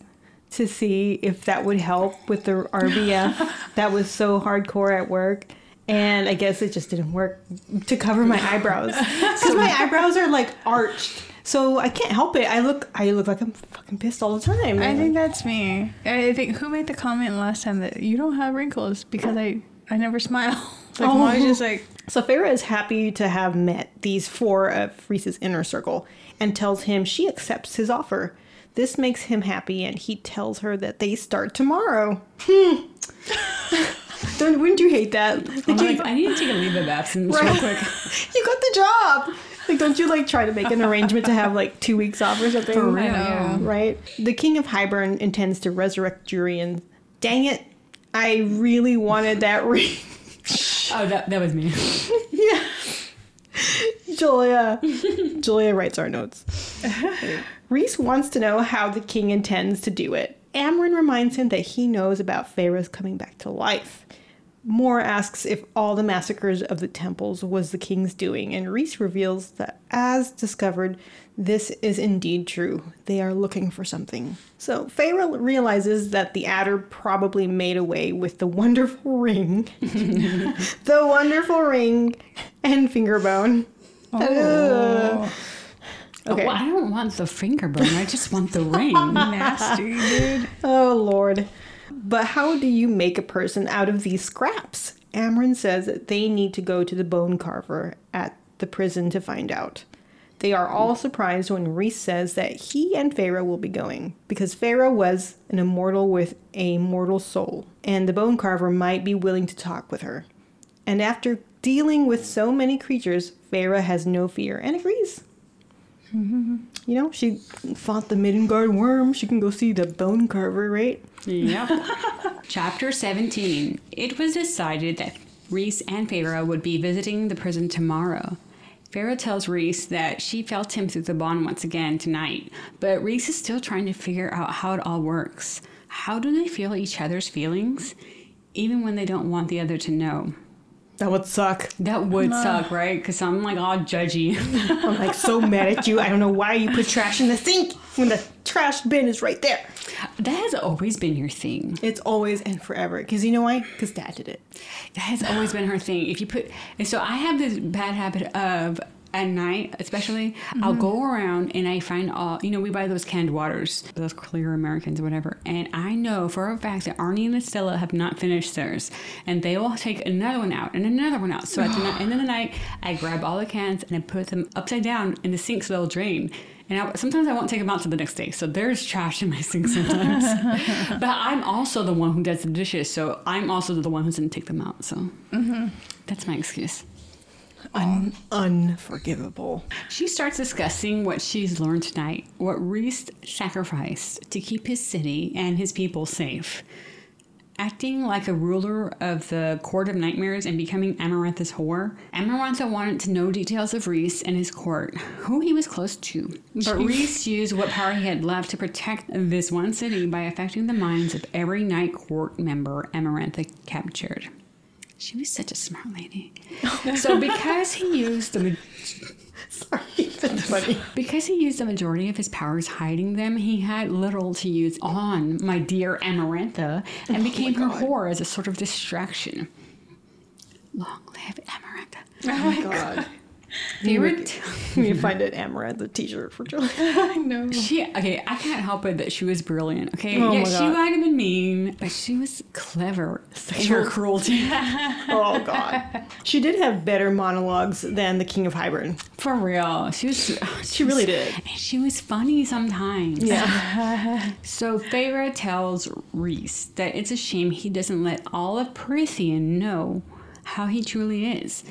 to see if that would help with the RBF that was so hardcore at work. And I guess it just didn't work to cover my eyebrows because my eyebrows are like arched, so I can't help it. I look, I look like I'm fucking pissed all the time. I think that's me. I think who made the comment last time that you don't have wrinkles because I I never smile. Like I'm always just like So Feyre is happy to have met these four of Rhys's inner circle and tells him she accepts his offer. This makes him happy, and he tells her that they start tomorrow. Hmm. Don't, wouldn't you hate that? Like, I'm you, like, I need to take a leave of absence Right. real quick. you got the job. Like, don't you like try to make an arrangement to have like two weeks off or something? For real, yeah. right? The king of Hybern intends to resurrect Jurian. Dang it! I really wanted that ring. Oh, that, that was me. yeah. Julia. Julia writes our notes. Rhys wants to know how the king intends to do it. Amren reminds him that he knows about Feyre's coming back to life. Mor asks if all the massacres of the temples was the king's doing, and Rhys reveals that, as discovered, this is indeed true. They are looking for something. So Feyre realizes that the adder probably made away with the wonderful ring, the wonderful ring, and finger bone. Oh. Ugh. Oh, okay. Oh, I don't want the finger bone. I just want the ring. nasty, dude. Oh, Lord. But how do you make a person out of these scraps? Amren says that they need to go to the bone carver at the prison to find out. They are all surprised when Rhys says that he and Feyre will be going, because Feyre was an immortal with a mortal soul, and the bone carver might be willing to talk with her. And after dealing with so many creatures, Feyre has no fear and agrees. Mm-hmm. You know, she fought the Midgard worm. She can go see the bone carver, right? Yep. Chapter 17. It was decided that Rhys and Feyre would be visiting the prison tomorrow. Feyre tells Rhys that she felt him through the bond once again tonight, but Rhys is still trying to figure out how it all works. How do they feel each other's feelings, even when they don't want the other to know? That would suck. That would suck, right? Because I'm like all judgy. I'm like so mad at you. I don't know why you put trash in the sink when the trash bin is right there. that has always been your thing. It's always and forever. Because you know why? Because dad did it. That has always been her thing. If you put, and so I have this bad habit of at night, especially, I'll go mm-hmm. around and I find all, you know, we buy those canned waters, those clear Americans, or whatever. And I know for a fact that Arnie and Estella have not finished theirs, and they will take another one out and another one out. So at the end of the night, I grab all the cans and I put them upside down in the sink so they'll drain. And I, sometimes I won't take them out till the next day. So there's trash in my sink sometimes. but I'm also the one who does the dishes. So I'm also the one who doesn't take them out. So mm-hmm. that's my excuse. Un- unforgivable. She starts discussing what she's learned tonight, what Rhys sacrificed to keep his city and his people safe. Acting like a ruler of the Court of Nightmares and becoming Amarantha's whore, Amarantha wanted to know details of Rhys and his court, who he was close to. But Rhys used what power he had left to protect this one city by affecting the minds of every Night Court member Amarantha captured. She was such a smart lady. so because he used the Sorry, that's funny. because he used the majority of his powers hiding them, he had little to use on my dear Amarantha and oh became her whore as a sort of distraction. Long live Amarantha. Oh my god. Favorite? We need to find an Amaranth the t-shirt for Julia. I know. She okay, I can't help it that she was brilliant. Okay, Oh yeah, she God. might have been mean, but she was clever in her cruelty. oh god. She did have better monologues than the King of Hybern. For real, she was. Oh, she really did. And she was funny sometimes. Yeah. So Feyre tells Rhys that it's a shame he doesn't let all of Prythian know how he truly is.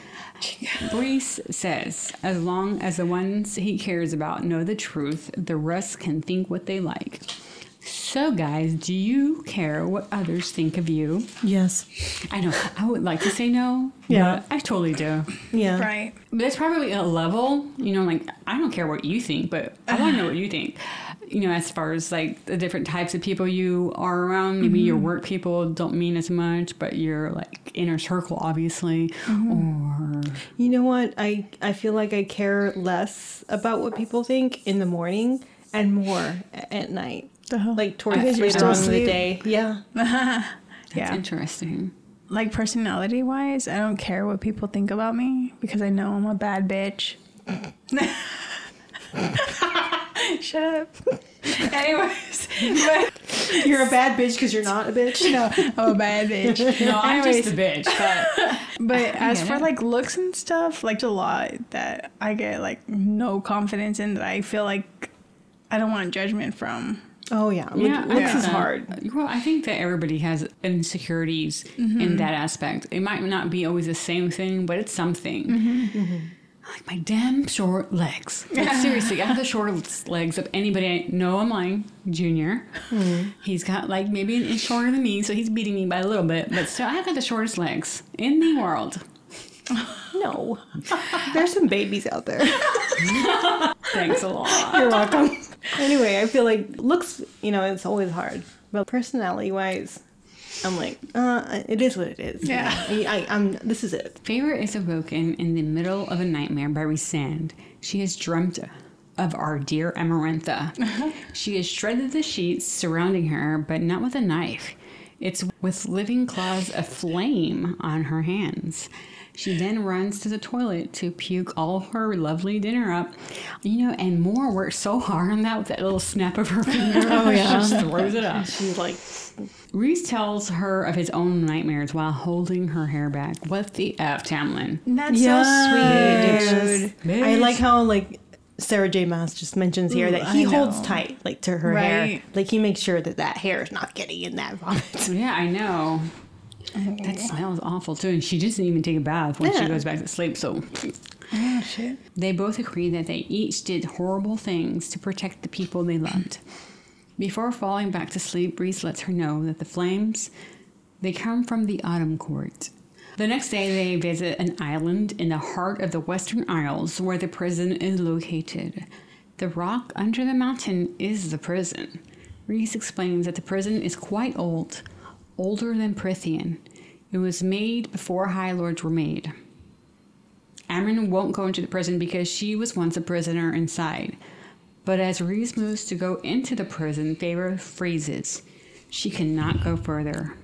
Rhys says, as long as the ones he cares about know the truth, the rest can think what they like. So, guys, do you care what others think of you? yes. I know I would like to say no. Yeah. I totally do. Yeah. Right. But it's probably a level, you know, like I don't care what you think, but I want to know what you think. You know, as far as like the different types of people you are around, maybe your mm-hmm. work people don't mean as much, but your like inner circle, obviously, mm-hmm. or You know what? I I feel like I care less about what people think in the morning and more at night. The hell? Like towards Because you're later on in the day. Yeah. that's Yeah. interesting. Like personality wise, I don't care what people think about me because I know I'm a bad bitch. Shut up. Anyways, but You're a bad bitch because you're not a bitch. no, I'm a bad bitch. No, I'm Anyways, just the bitch, but But as for like looks and stuff, like a lot that I get like no confidence in that I feel like I don't want judgment from. Oh yeah. Yeah, looks get is hard. Well, I think that everybody has insecurities in mm-hmm. that aspect. It might not be always the same thing, but it's something. Mm-hmm. Mm-hmm. Like my damn short legs. Like seriously, I have the shortest legs of anybody. I know I'm lying. Junior. Hmm. He's got like maybe an inch shorter than me, so he's beating me by a little bit. But still, I've got the shortest legs in the world. No. There's some babies out there. Thanks a lot. You're welcome. anyway, I feel like looks, you know, it's always hard. But personality wise, I'm like, uh, it is what it is. Yeah. I, I, I'm. This is it. Favor is awoken in the middle of a nightmare by Rhysand. She has dreamt of our dear Amarantha. She has shredded the sheets surrounding her, but not with a knife. It's with living claws of flame on her hands. She then runs to the toilet to puke all her lovely dinner up. You know, and Mor worked so hard on that with that little snap of her finger. Oh, yeah. she just throws it up. She's like, Rhys tells her of his own nightmares while holding her hair back. What the F, Tamlin? That's Yes. so sweet, dude. I like how like Sarah J. Maas just mentions here Ooh, that he I holds know. tight like to her hair. Like he makes sure that that hair is not getting in that vomit. Yeah, I know. That smells awful too. And she doesn't even take a bath when she goes back to sleep. So Oh shit. they both agree that they each did horrible things to protect the people they loved. Before falling back to sleep, Rhys lets her know that the flames they come from the Autumn Court. The next day, they visit an island in the heart of the Western Isles where the prison is located. The rock under the mountain is the prison. Reese explains that the prison is quite old, older than Prythian. It was made before High Lords were made. Amren won't go into the prison because she was once a prisoner inside. But as Rhys moves to go into the prison, Feyre freezes. She cannot go further.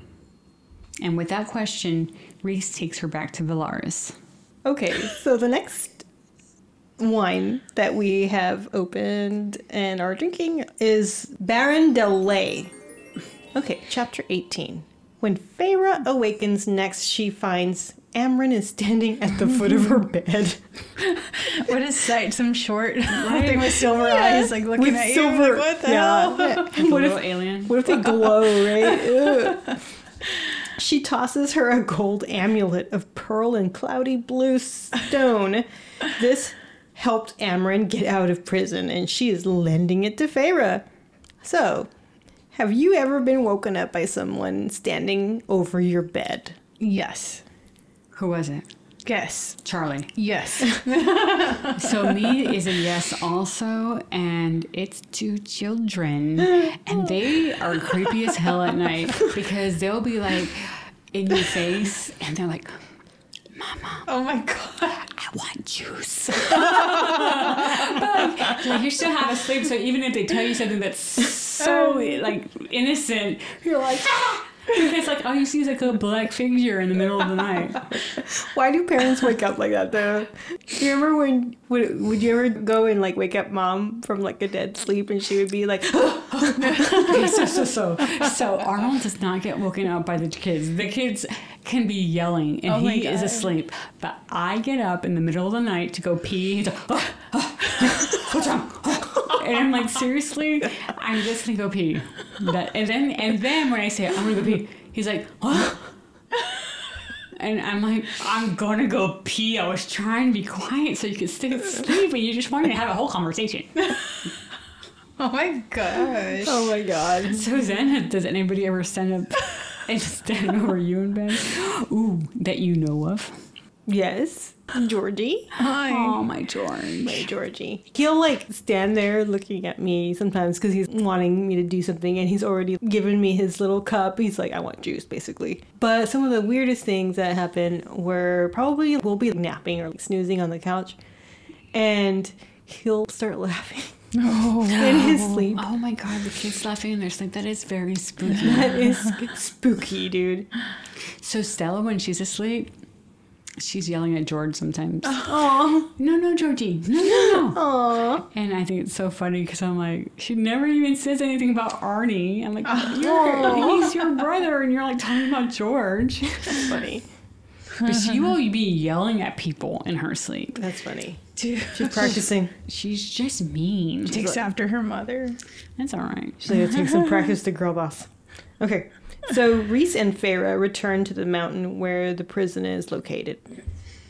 And without question, Rhys takes her back to Velaris. Okay, so the next wine that we have opened and are drinking is Baron de Ley. Okay, chapter 18. When Feyre awakens next, she finds Amren is standing at the foot of her bed What a sight! Some short thing with silver eyes, like looking with at silver. you. Like, what the yeah. hell? Like a what if alien. what if they glow, right? She tosses her a gold amulet of pearl and cloudy blue stone. This helped Amren get out of prison, and she is lending it to Feyre. So, have you ever been woken up by someone standing over your bed? Yes. Who was it? Yes. Charlie. Yes. So me is a yes also, and it's two children, and they are creepy as hell at night because they'll be like in your face, and they're like, oh my god. "I want juice." like, like, you're still half asleep, so even if they tell you something that's so like innocent, you're like. "Ah!" It's like all you see is like a black figure in the middle of the night. Why do parents wake up like that though? Do you remember when would, would you ever go and like wake up mom from like a dead sleep and she would be like, Okay, so so so so Arnold does not get woken up by the kids. The kids can be yelling and Oh he is asleep. But I get up in the middle of the night to go pee. He's like, "Oh, oh, oh what's wrong? Oh, Oh." And I'm like, seriously, I'm just gonna go pee. That, and then and then when I say I'm gonna go pee, he's like, what? And I'm like, I'm gonna go pee. I was trying to be quiet so you could stay asleep, and you just wanted to have a whole conversation. Oh my gosh. "Oh my god." So then, does anybody ever stand up and stand over you and Ben? Ooh, that you know of. Yes, Georgie. Hi. Oh, my George. My Georgie. He'll like stand there looking at me sometimes because he's wanting me to do something and he's already given me his little cup. He's like, I want juice, basically. But some of the weirdest things that happen were probably we'll be napping or like, snoozing on the couch and he'll start laughing oh, in his sleep. Oh my god, the kids laughing in their sleep. That is very spooky. That is spooky, dude. so Stella, when she's asleep, she's yelling at George sometimes. Aw. No, no, Georgie. No, no, no. Aw. And I think it's so funny because I'm like, she never even says anything about Arnie. I'm like, you're, he's your brother, and you're like talking about George. That's funny. But she will be yelling at people in her sleep. That's funny. Dude. She's practicing. She's just mean. She Takes after her mother. That's all right. She's like, it takes some practice to girl boss. Okay. So Rhys and Feyre return to the mountain where the prison is located.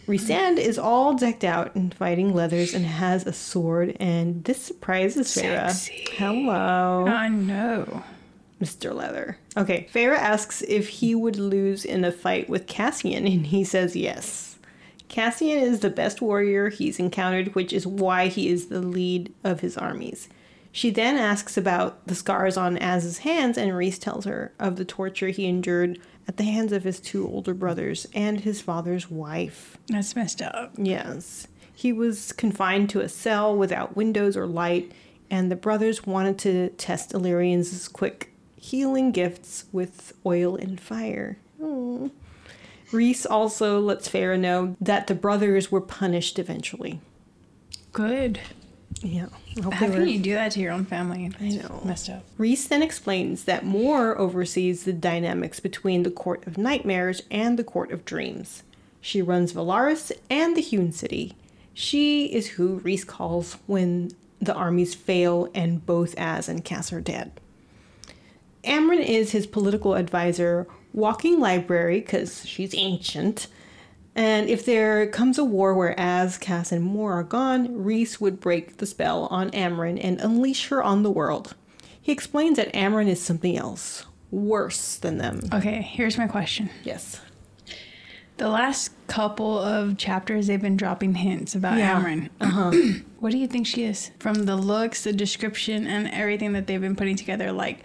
Rhysand is all decked out in fighting leathers and has a sword, and this surprises. Sexy. Hello, I know. Mr. Leather. Okay, Feyre asks if he would lose in a fight with Cassian, and he says yes. Cassian is the best warrior he's encountered, which is why he is the lead of his armies. She then asks about the scars on Az's hands, and Rhys tells her of the torture he endured at the hands of his two older brothers and his father's wife. That's messed up. Yes. He was confined to a cell without windows or light, and the brothers wanted to test Illyrian's quick healing gifts with oil and fire. Oh. Rhys also lets Feyre know that the brothers were punished eventually. Good. Yeah. Hope How can were- you do that to your own family? I know. Messed up. Rhys then explains that Mor oversees the dynamics between the Court of Nightmares and the Court of Dreams. She runs Velaris and the Hewn City. She is who Rhys calls when the armies fail and both Az and Cass are dead. Amren is his political advisor, walking library because she's ancient. And if there comes a war where Az, Cass, and Mor are gone, Rhys would break the spell on Amren and unleash her on the world. He explains that Amren is something else, worse than them. Okay, here's my question. Yes. The last couple of chapters, they've been dropping hints about Yeah. Amren. Uh-huh. What do you think she is? From the looks, the description, and everything that they've been putting together. Like,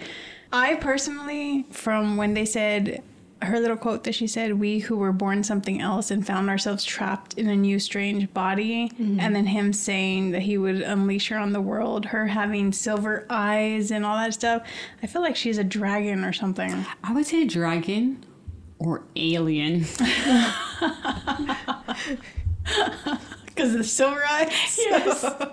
I personally, from when they said her little quote that she said, We who were born something else and found ourselves trapped in a new, strange body, mm-hmm. and then him saying that he would unleash her on the world, her having silver eyes and all that stuff, I feel like she's a dragon or something. I would say dragon or alien. Because of the silver eyes? Yes.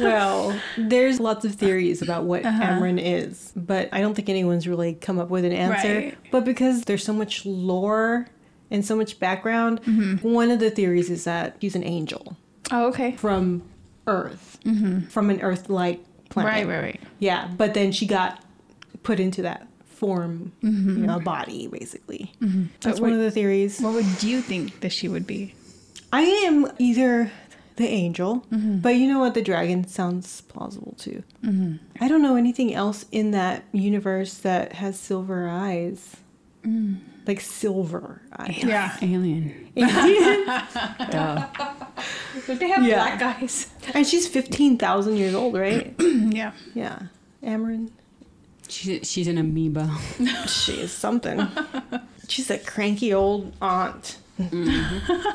Well, there's lots of theories about what uh-huh. Amren is, but I don't think anyone's really come up with an answer. Right. But because there's so much lore and so much background. Mm-hmm. One of the theories is that she's an angel Oh, okay. from Earth, mm-hmm. from an Earth-like planet. Right, right, right. Yeah, but then she got put into that form, mm-hmm. you know, body basically. That's But one of the theories. What would you think that she would be? I am either the angel, mm-hmm. but you know what? The dragon sounds plausible too. Mm-hmm. I don't know anything else in that universe that has silver eyes. Mm. Like silver eyes. Yeah. Alien. Duh. But they have Yeah. black eyes. And she's 15,000 years old, right? yeah. yeah. Amren. She's, she's an amoeba. She is something. She's a cranky old aunt. Mm-hmm.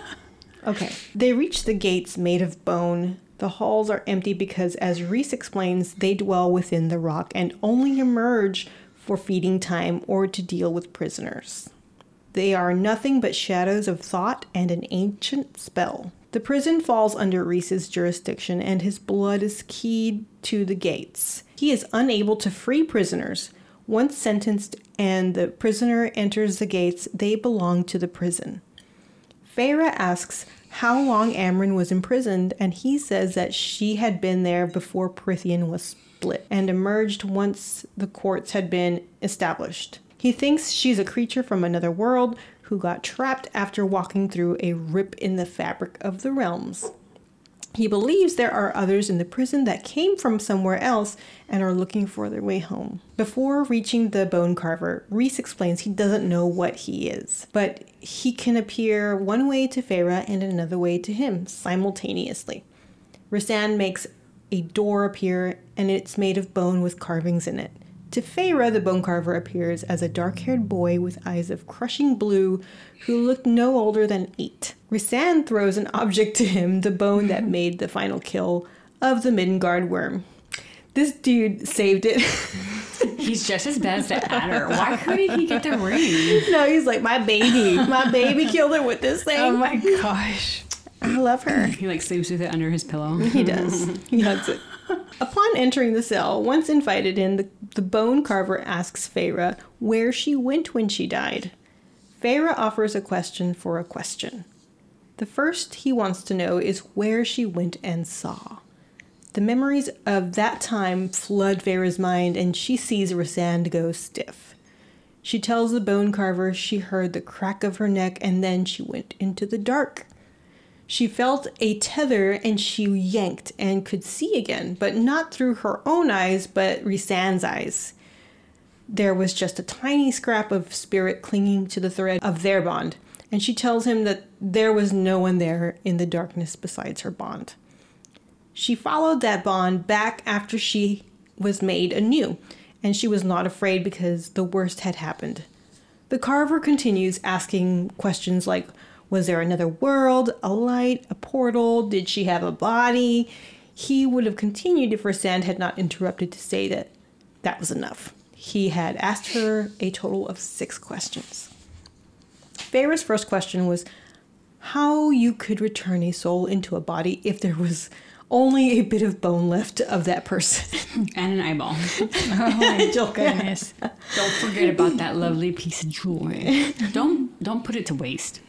Okay. They reach the gates made of bone. The halls are empty because, as Rhys explains, they dwell within the rock and only emerge for feeding time or to deal with prisoners. They are nothing but shadows of thought and an ancient spell. The prison falls under Rhys's jurisdiction and his blood is keyed to the gates. He is unable to free prisoners. Once sentenced and the prisoner enters the gates, they belong to the prison. Feyre asks how long Amren was imprisoned, and he says that she had been there before Prythian was split and emerged once the courts had been established. He thinks she's a creature from another world who got trapped after walking through a rip in the fabric of the realms. He believes there are others in the prison that came from somewhere else and are looking for their way home. Before reaching the bone carver, Rhys explains he doesn't know what he is, but he can appear one way to Feyre and another way to him simultaneously. Rhysand makes a door appear and it's made of bone with carvings in it. To Feyre, the bone carver appears as a dark haired boy with eyes of crushing blue who looked no older than eight. Rhysand throws an object to him, the bone that made the final kill of the Midgard worm. This dude saved it. He's just as bad as the adder. Why couldn't he get the ring? no, he's like, my baby. My baby killed her with this thing. Oh my gosh. I love her. He like sleeps with it under his pillow. He does. he hugs it. Upon entering the cell, once invited in, the, the bone carver asks Feyre where she went when she died. Feyre offers a question for a question. The first he wants to know is where she went and saw. The memories of that time flood Feyre's mind, and she sees Rhysand go stiff. She tells the bone carver she heard the crack of her neck, and then she went into the dark. She felt a tether and she yanked and could see again, but not through her own eyes, but Rhysand's eyes. There was just a tiny scrap of spirit clinging to the thread of their bond, and she tells him that there was no one there in the darkness besides her bond. She followed that bond back after she was made anew, and she was not afraid because the worst had happened. The carver continues asking questions like Was there another world, a light, a portal? Did she have a body? He would have continued if Rhysand had not interrupted to say that that was enough. He had asked her a total of six questions. Feyre's first question was how you could return a soul into a body if there was only a bit of bone left of that person. And an eyeball. Oh my goodness. Don't forget about that lovely piece of jewelry. Don't don't put it to waste.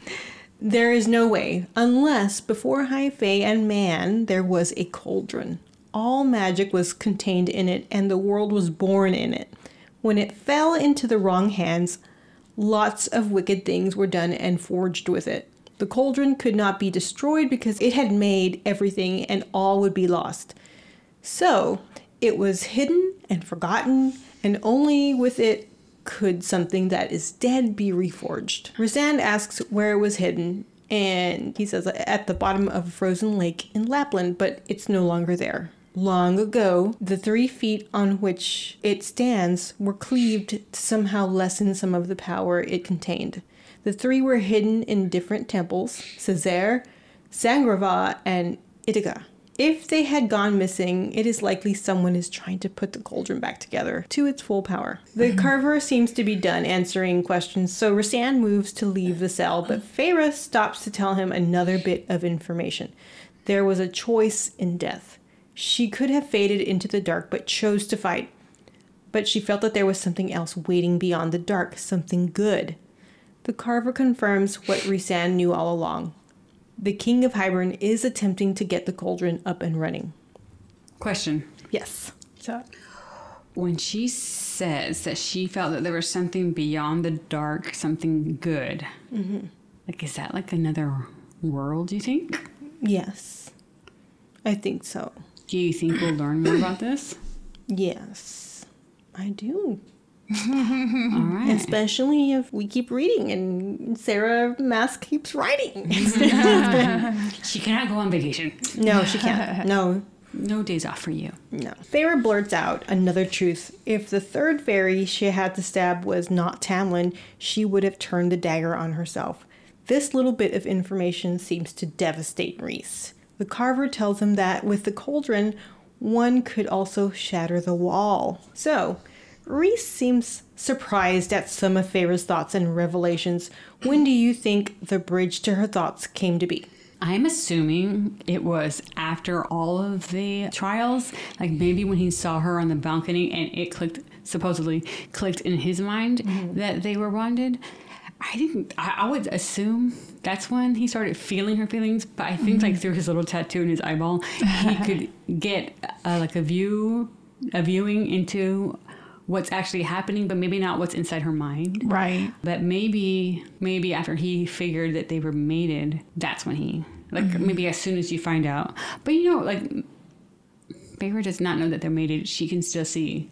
There is no way, unless before High Fae and man there was a cauldron. All magic was contained in it, and the world was born in it. When it fell into the wrong hands, lots of wicked things were done and forged with it. The cauldron could not be destroyed because it had made everything, and all would be lost. So it was hidden and forgotten, and only with it could something that is dead be reforged. Rhysand asks where it was hidden, and he says at the bottom of a frozen lake in Lapland, but it's no longer there. Long ago, the three feet on which it stands were cleaved to somehow lessen some of the power it contained. The three were hidden in different temples Cesere, Sangravah, and Ithaca. If they had gone missing, it is likely someone is trying to put the cauldron back together to its full power. The carver seems to be done answering questions, so Rhysand moves to leave the cell, but Feyre stops to tell him another bit of information. There was a choice in death. She could have faded into the dark, but chose to fight. But she felt that there was something else waiting beyond the dark, something good. The carver confirms what Rhysand knew all along. The king of Hybern is attempting to get the cauldron up and running. Question. Yes. So, When she says that she felt that there was something beyond the dark, something good, mm-hmm. like, is that like another world, you think? Yes. I think so. Do you think we'll learn more about this? Yes. I do. All right. Especially if we keep reading and Sarah Maas keeps writing. She cannot go on vacation. no, she can't. No, No days off for you. No. Feyre blurts out another truth. If the third fairy she had to stab was not Tamlin, she would have turned the dagger on herself. This little bit of information seems to devastate Rhys. The carver tells him that with the cauldron, one could also shatter the wall. So, Rhys seems surprised at some of Feyre's thoughts and revelations. When do you think the bridge to her thoughts came to be? I'm assuming it was after all of the trials, like maybe when he saw her on the balcony and it clicked, supposedly clicked in his mind that they were bonded. I didn't. I, I would assume that's when he started feeling her feelings. But I think like through his little tattoo in his eyeball, he could get uh, like a view, a viewing into what's actually happening, but maybe not what's inside her mind. right. But maybe, maybe after he figured that they were mated, that's when he, like, mm-hmm. maybe as soon as you find out. But you know, like, Feyre does not know that they're mated. She can still see.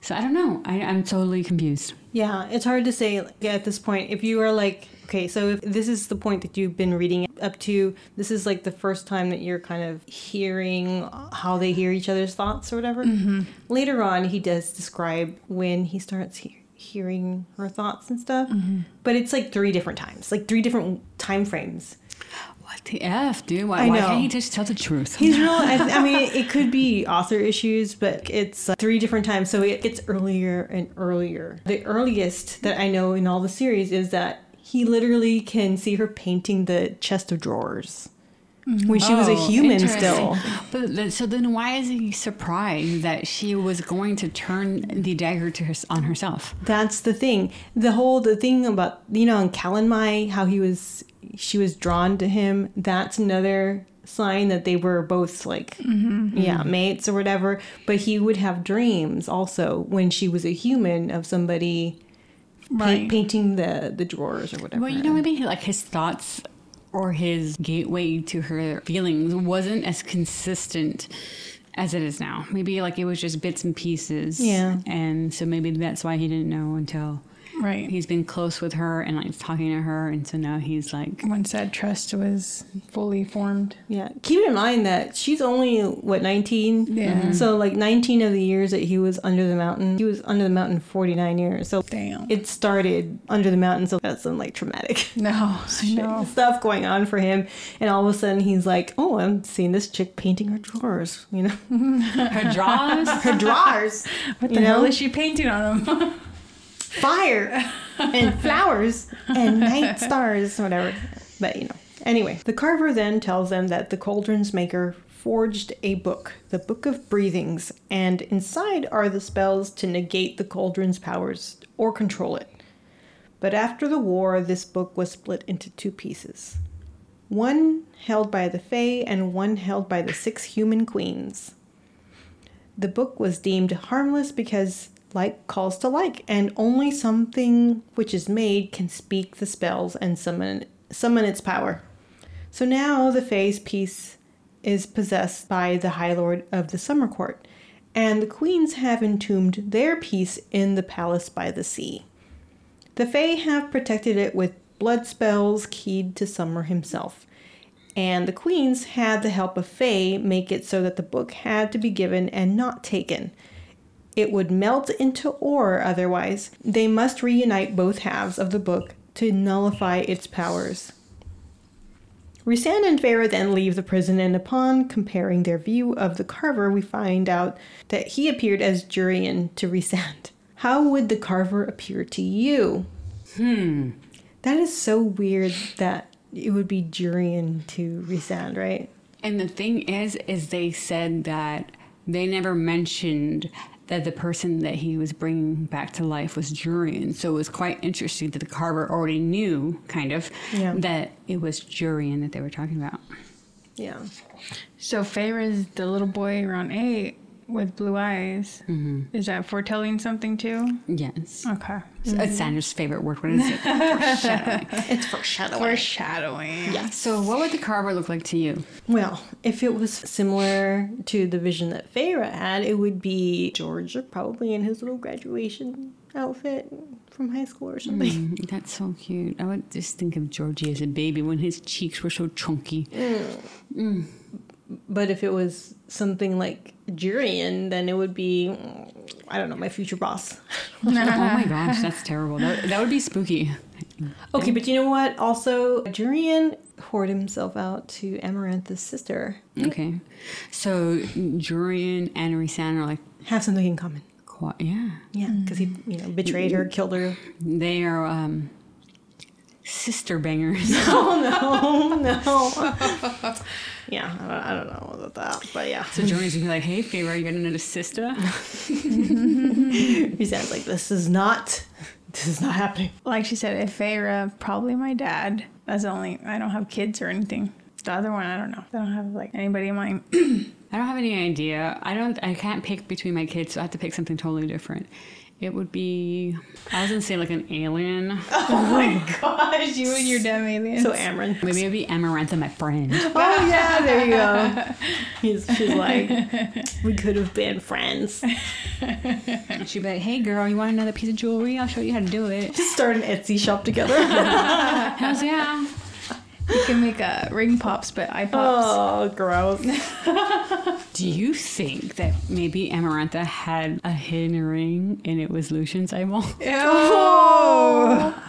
So I don't know. I, I'm totally confused. Yeah, it's hard to say at this point. If you are like, okay, so if this is the point that you've been reading up to, this is like the first time that you're kind of hearing how they hear each other's thoughts or whatever. Mm-hmm. Later on, he does describe when he starts he- hearing her thoughts and stuff, mm-hmm. but it's like three different times, like three different time frames. The F, dude? Why, I why know. can't he just tell the truth? He's real. I, I mean, it could be author issues, but it's uh, three different times, so it gets earlier and earlier. The earliest that I know in all the series is that he literally can see her painting the chest of drawers when she was a Oh, human still. But so then, why is he surprised that she was going to turn the dagger to her, on herself? That's the thing. The whole the thing about you know in Calanmai how he was she was drawn to him. That's another sign that they were both like mm-hmm. yeah mates or whatever. But he would have dreams also when she was a human of somebody pa- Right. painting the the drawers or whatever. Well, you know, maybe like his thoughts or his gateway to her feelings wasn't as consistent as it is now. Maybe like it was just bits and pieces. Yeah. And so maybe that's why he didn't know until Right. he's been close with her and like talking to her. And so now he's like, Once that trust was fully formed. Yeah. Keep in mind that she's only what 19. Yeah. Mm-hmm. So like 19 of the years that he was under the mountain, he was under the mountain 49 years. So Damn. it started under the mountain, so that's some like traumatic no, I know. stuff going on for him. And all of a sudden he's like, "Oh, I'm seeing this chick painting her drawers." You know, her drawers? her drawers, What you the hell know? is she painting on him? Fire and flowers and night stars, whatever. But you know. Anyway, the carver then tells them that the cauldron's maker forged a book, the Book of Breathings, and inside are the spells to negate the cauldron's powers or control it. But after the war, this book was split into two pieces. One held by the Fae and one held by the six human queens. The book was deemed harmless because like calls to like, and only something which is made can speak the spells and summon summon its power. So now the Fae's piece is possessed by the High Lord of the Summer Court, and the queens have entombed their piece in the palace by the sea. The Fae have protected it with blood spells keyed to Summer himself. And the queens had the help of Fae make it so that the book had to be given and not taken. It would melt into ore otherwise. They must reunite both halves of the book to nullify its powers. Rhysand and Feyre then leave the prison, and upon comparing their view of the carver, we find out that he appeared as Jurian to Rhysand. How would the carver appear to you? Hmm. That is so weird that it would be Jurian to Rhysand, right? And the thing is, is they said that they never mentioned that the person that he was bringing back to life was Jurian. So it was quite interesting that the carver already knew, kind of, Yeah. that it was Jurian that they were talking about. Yeah. So Feyre's the little boy around eight with blue eyes. Mm-hmm. Is that foretelling something too? Yes. Okay. It's uh, Sandra's favorite word. What is it? Foreshadowing. It's foreshadowing. Foreshadowing. Yeah. So, what would the carver look like to you? Well, if it was similar to the vision that Feyre had, it would be George probably in his little graduation outfit from high school or something. Mm, that's so cute. I would just think of Georgie as a baby when his cheeks were so chunky. Mm. Mm. But if it was something like Jurian, then it would be, I don't know, my future boss. oh my gosh, that's terrible. That, that would be spooky. Okay, but you know what? Also, Jurian poured himself out to Amarantha's sister. Okay. So, Jurian and Rhysand are like, Have something in common. quite, yeah. Yeah, because he, you know, betrayed her, killed her. They are um, sister bangers. Oh no, no. yeah, I don't, I don't know about that, but yeah. so, Jurian's gonna be like, hey, Feyre, you got another sister? He sounds like this is not, this is not happening. Like she said, if Feyre, uh, probably my dad. That's the only. I don't have kids or anything. The other one, I don't know. I don't have like anybody in mind. I don't have any idea. I don't. I can't pick between my kids, so I have to pick something totally different. It would be. I was gonna say like an alien. oh my gosh, you and your damn aliens. So Amaranth. Maybe it'd be Amarantha, my friend. Oh yeah, there you go. He's, she's like, we could have been friends. She'd be like, "Hey, girl, you want another piece of jewelry? I'll show you how to do it." Just Start an Etsy shop together. Hells yeah. You can make a ring pops, but eye pops. oh, gross. Do you think that maybe Amarantha had a hidden ring and it was Lucien's eyeball? Oh.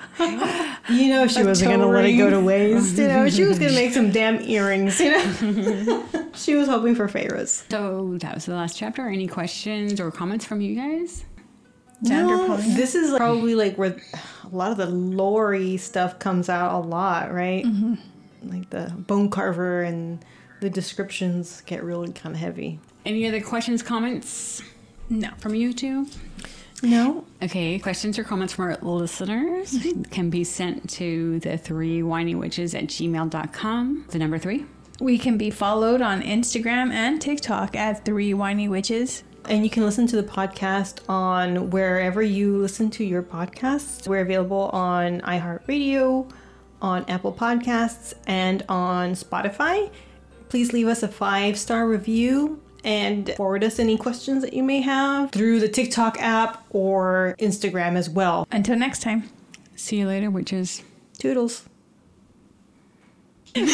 You know she A wasn't gonna let it go to waste. You know she was gonna make some damn earrings. You know, she was hoping for favors. So that was the last chapter. Any questions or comments from you guys? Xander No, probably- this is probably like where a lot of the lore stuff comes out a lot, right? Mm-hmm. Like the bone carver and the descriptions get really kind of heavy. Any other questions, comments No. from you two? No, Okay, questions or comments from our listeners mm-hmm. can be sent to the three winey witches at gmail.com. The number three. We can be followed on Instagram and TikTok at Three Winey Witches. And you can listen to the podcast on wherever you listen to your podcasts. We're available on iHeartRadio, on Apple Podcasts, and on Spotify. Please leave us a five star review and forward us any questions that you may have through the TikTok app or Instagram as well. Until next time. See you later, witches. Toodles.